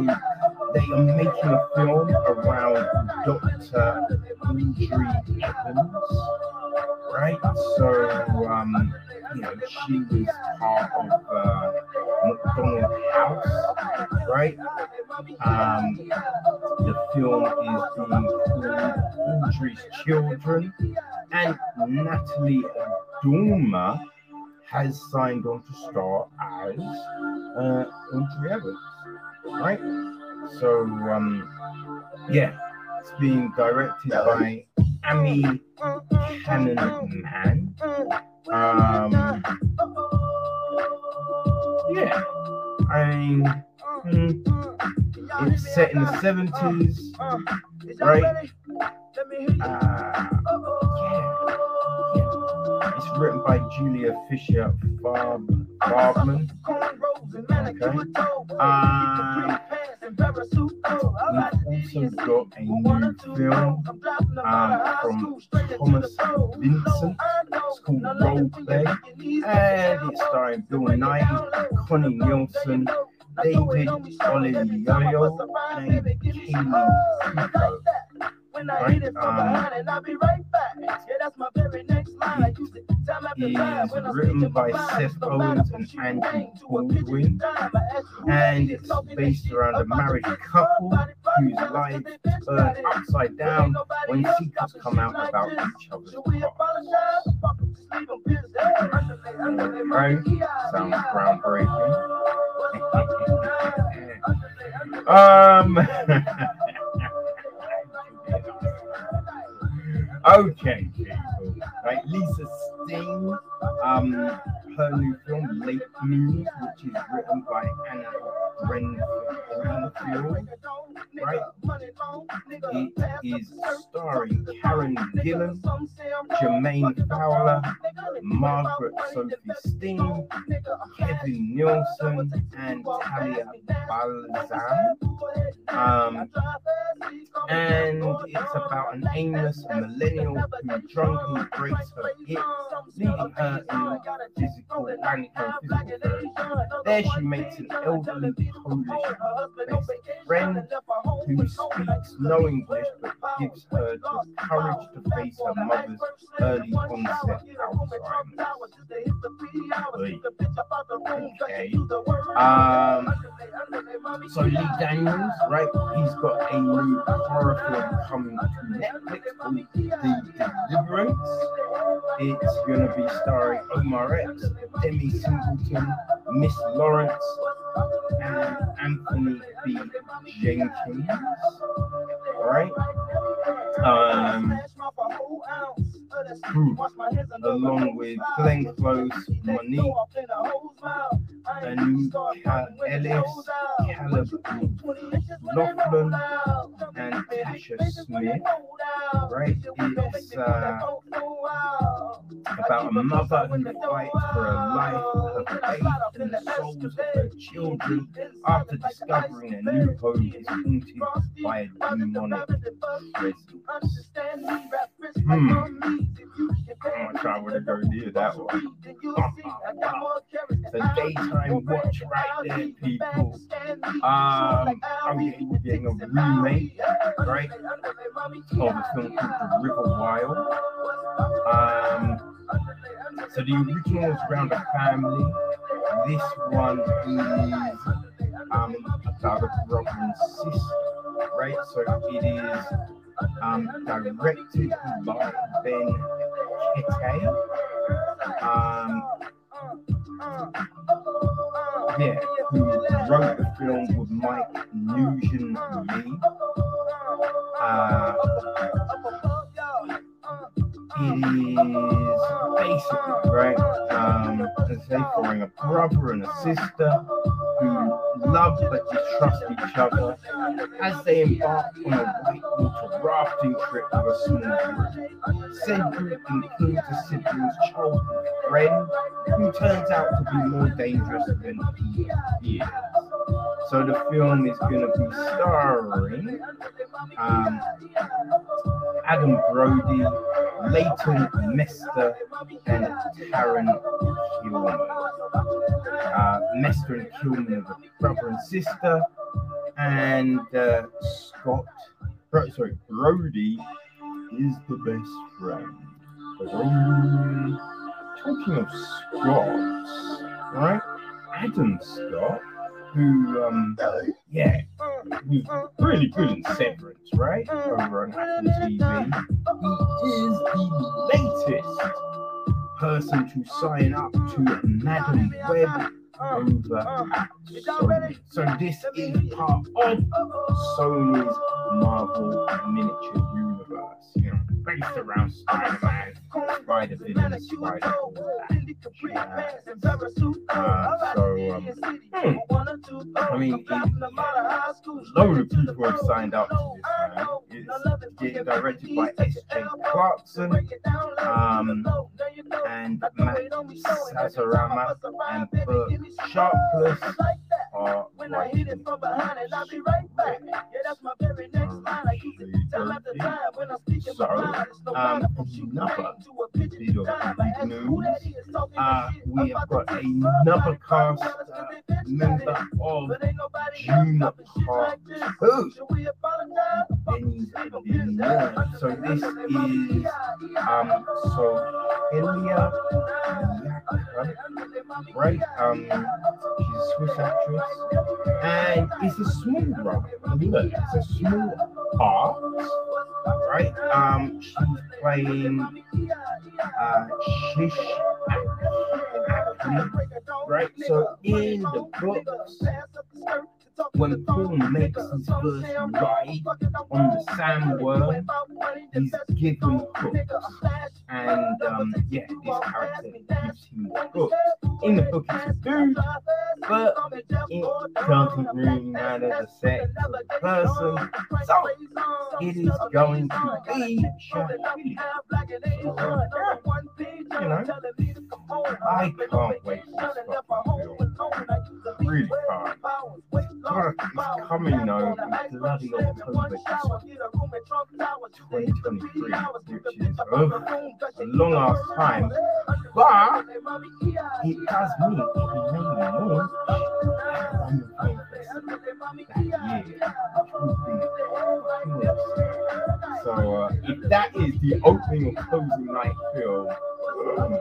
they are making a film around Dr. Audrey Evans. Right, so um, you know, she was part of uh, McDonald House, right? Um, the film is being called Audrey's Children, and Natalie Dormer has signed on to star as uh, Audrey Evans, right? So, um, yeah, it's being directed by Ami Canaan Mann. Um, yeah, I mean, hmm, it's set in the 70s, right? Uh. It's written by Julia Fisher Farb, Farbman. Okay. Um, we've also got a new film um, from Thomas Vincent. It's called Role Play, and it's starring Bill Nighy, Connie Nielsen, David Oyelowo, and Kaylee. When I hit it from behind and I'll be right back. Yeah, that's my very next line. I use it time after time when I'm written speaking by. Seth Owens and Andy bang to a pitching Baldwin, time, I ask you who and it's based around a married couple whose lives turn upside down when secrets come out about each other's Should past. apologize? Fuck 'em, just leave 'em busy. Okay, sounds groundbreaking. (laughs) (laughs) um, (laughs) okay, people. Right, Lisa Steen, um, her new film Late News, which is written by Anna Greenfield. Right, it is starring Karen Gillan, Jermaine Fowler, Margaret Sophie Stein, Kevin Nealon, and Talia Balsam. Um, and it's about an aimless millennial who drunkenly breaks her hip, leaving her in physical and physical. There she makes an elderly Polish best friend who speaks no English but gives her the courage to face her mother's early onset Alzheimer's. Okay. Um, so Lee Daniels, right? He's got a new horror film coming to Netflix called The Deliverance. It's gonna be starring Omar Epps, Demi Singleton, Miss Lawrence, and Anthony B. Jenkins. Right? Um, hmm, along with Glenn Close, Mo'Nique, and Cal Ellis, Caleb Laughlin, and Tasha Smith. Right? It's uh, about a mother who fights for a life, her faith, and the souls of her children after discovering a new home is haunted by a demonic presence. Hmm. I'm gonna try would have go near that one. the daytime watch right there, people. Um, I'm getting, a remake, right, of a film called The River Wild. Um, so the original is around a family. This one is um, brother and sister, right? So it is um, directed by Ben Ketai. Um, yeah, who wrote the film with Mike Nguyen Le. Uh, is basically right. Um, say for a brother and a sister who love but distrust each other as they embark on a whitewater rafting trip with a small group. Said group includes a sibling's childhood friend who turns out to be more dangerous than he is. So the film is going to be starring um, Adam Brody, Leighton Meester, and Taran Killam. Uh, Meester and Killam are brother and sister, and uh, Scott, sorry, Brody is the best friend. Talking of Scott, right? Adam Scott, who, um, yeah, who's really good Severance, right? Over on Apple TV. He is the latest person to sign up to Madame Web over Sony. So this is part of Sony's Marvel miniature universe, you know, based around Spider-Man, Spider-Villain, Spider, all that jazz. Uh, so, um, hmm, I mean, a load of people have signed up to this, man. It's getting directed by S.J. Clarkson, um, and Matt Sazama, and Burk Sharpless are writing So, um, another bit of big news. Uh, we have got another cast uh, member of Dune Part 2. Benny Villeneuve. So this is, um, so Elia right? Um, she's a Swiss actress, and it's a small role. Look, it's a small part, right? Um, she's playing uh, Shish right? So in the books, when Paul makes his first ride on the sandworm, he's given hooks. And um, yeah, this character gives him hooks. In the book, it's a dude, but it doesn't really matter the sex of the person. So it is going to be Shahili. So, yeah, you know, I can't wait for this film. Really can't. It's coming though in bloody October 2023, which is ugh, a long ass time. But it does mean it would be awesome. So uh, if that is the opening or closing night film, um,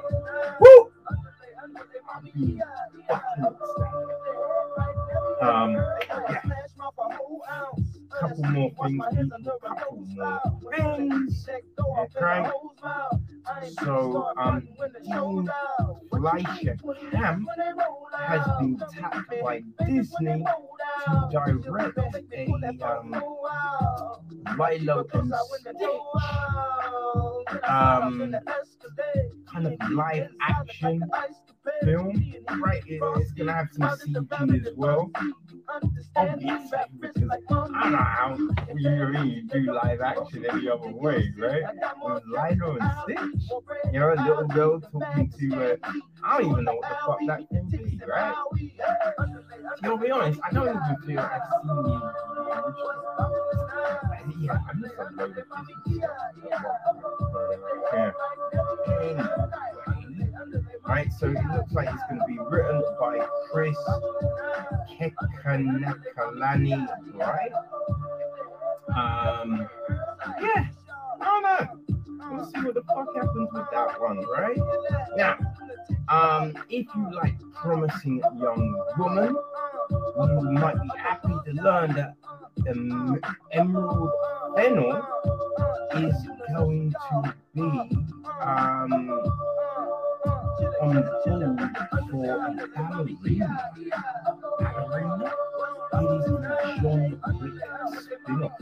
woo! I'll be fucking. Um, yeah. Couple more things, couple more things. Okay. So, um, Fleischer Camp has been tapped by Disney to direct a um, Lilo and Stitch um, kind of live action film, right? It- It's gonna have some CG as well. Obviously, I don't know how you, do live action any other way, right? With Lilo and Stitch, you know, a little girl talking to, uh, I don't even know what the fuck that can be, right? To be honest, I don't even feel I've seen the, original. Yeah, I'm just a stuff. Yeah. Anyway, Right, so it looks like it's going to be written by Chris Kekaniokalani, right? Um, yeah, I don't know. We'll see what the fuck happens with that one, right? Now, um, if you like promising young woman, you might be happy to learn that Emerald Fennell is going to be um, on board for a ballerina. Ballerina? It is a John Wick spin-off.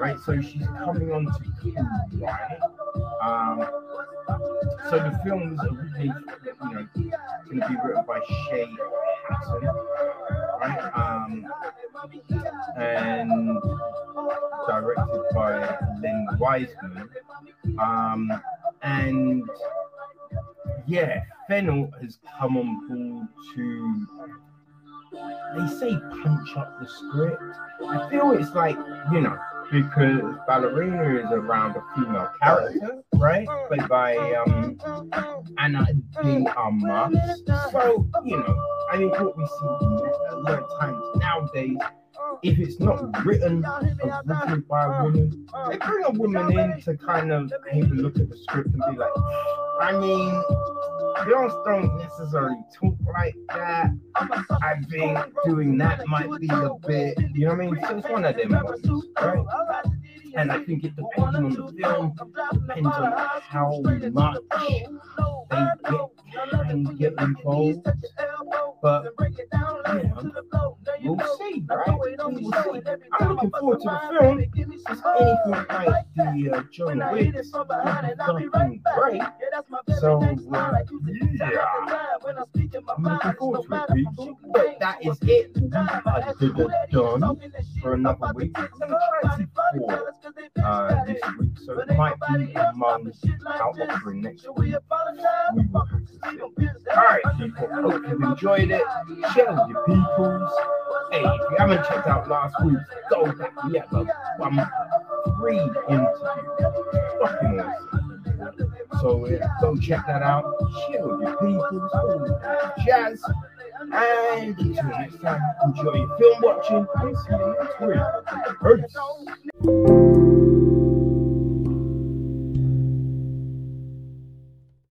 Right, so she's coming on to Cool, right? Um, so the film was originally, you know, going to be written by Shay Hatten, right? Um, and directed by Len Wiseman. Um, and yeah, Fennell has come on board to they say punch up the script. I feel it's like, you know, because Ballerina is around a female character, right? Played by um Ana de Armas. So, you know, I think what we see a lot of times nowadays, if it's not written originally by a woman, they bring a woman in to kind of a look at the script and be like, I mean, girls don't necessarily talk like that. I think doing that might be a bit, you know what I mean? So it's one of them ones, right? and I think it depends on the film, depends on how much they get and get involved. But yeah, we'll see, right? We'll see. I'm looking forward to the film. It's anything like the uh, John Wick, something great. So uh, yeah, looking forward to it. But that is it. I did it done for another week. 34 uh, this week, so it might be among our offering next week. See. Alright, people, hope you've enjoyed it. Share with your peoples. Hey, if you haven't checked out last week's, go back. We have um, free interview. Fucking awesome. So uh, go check that out. Share with your peoples. Jazz. And until next time, enjoy your film watching. Peace.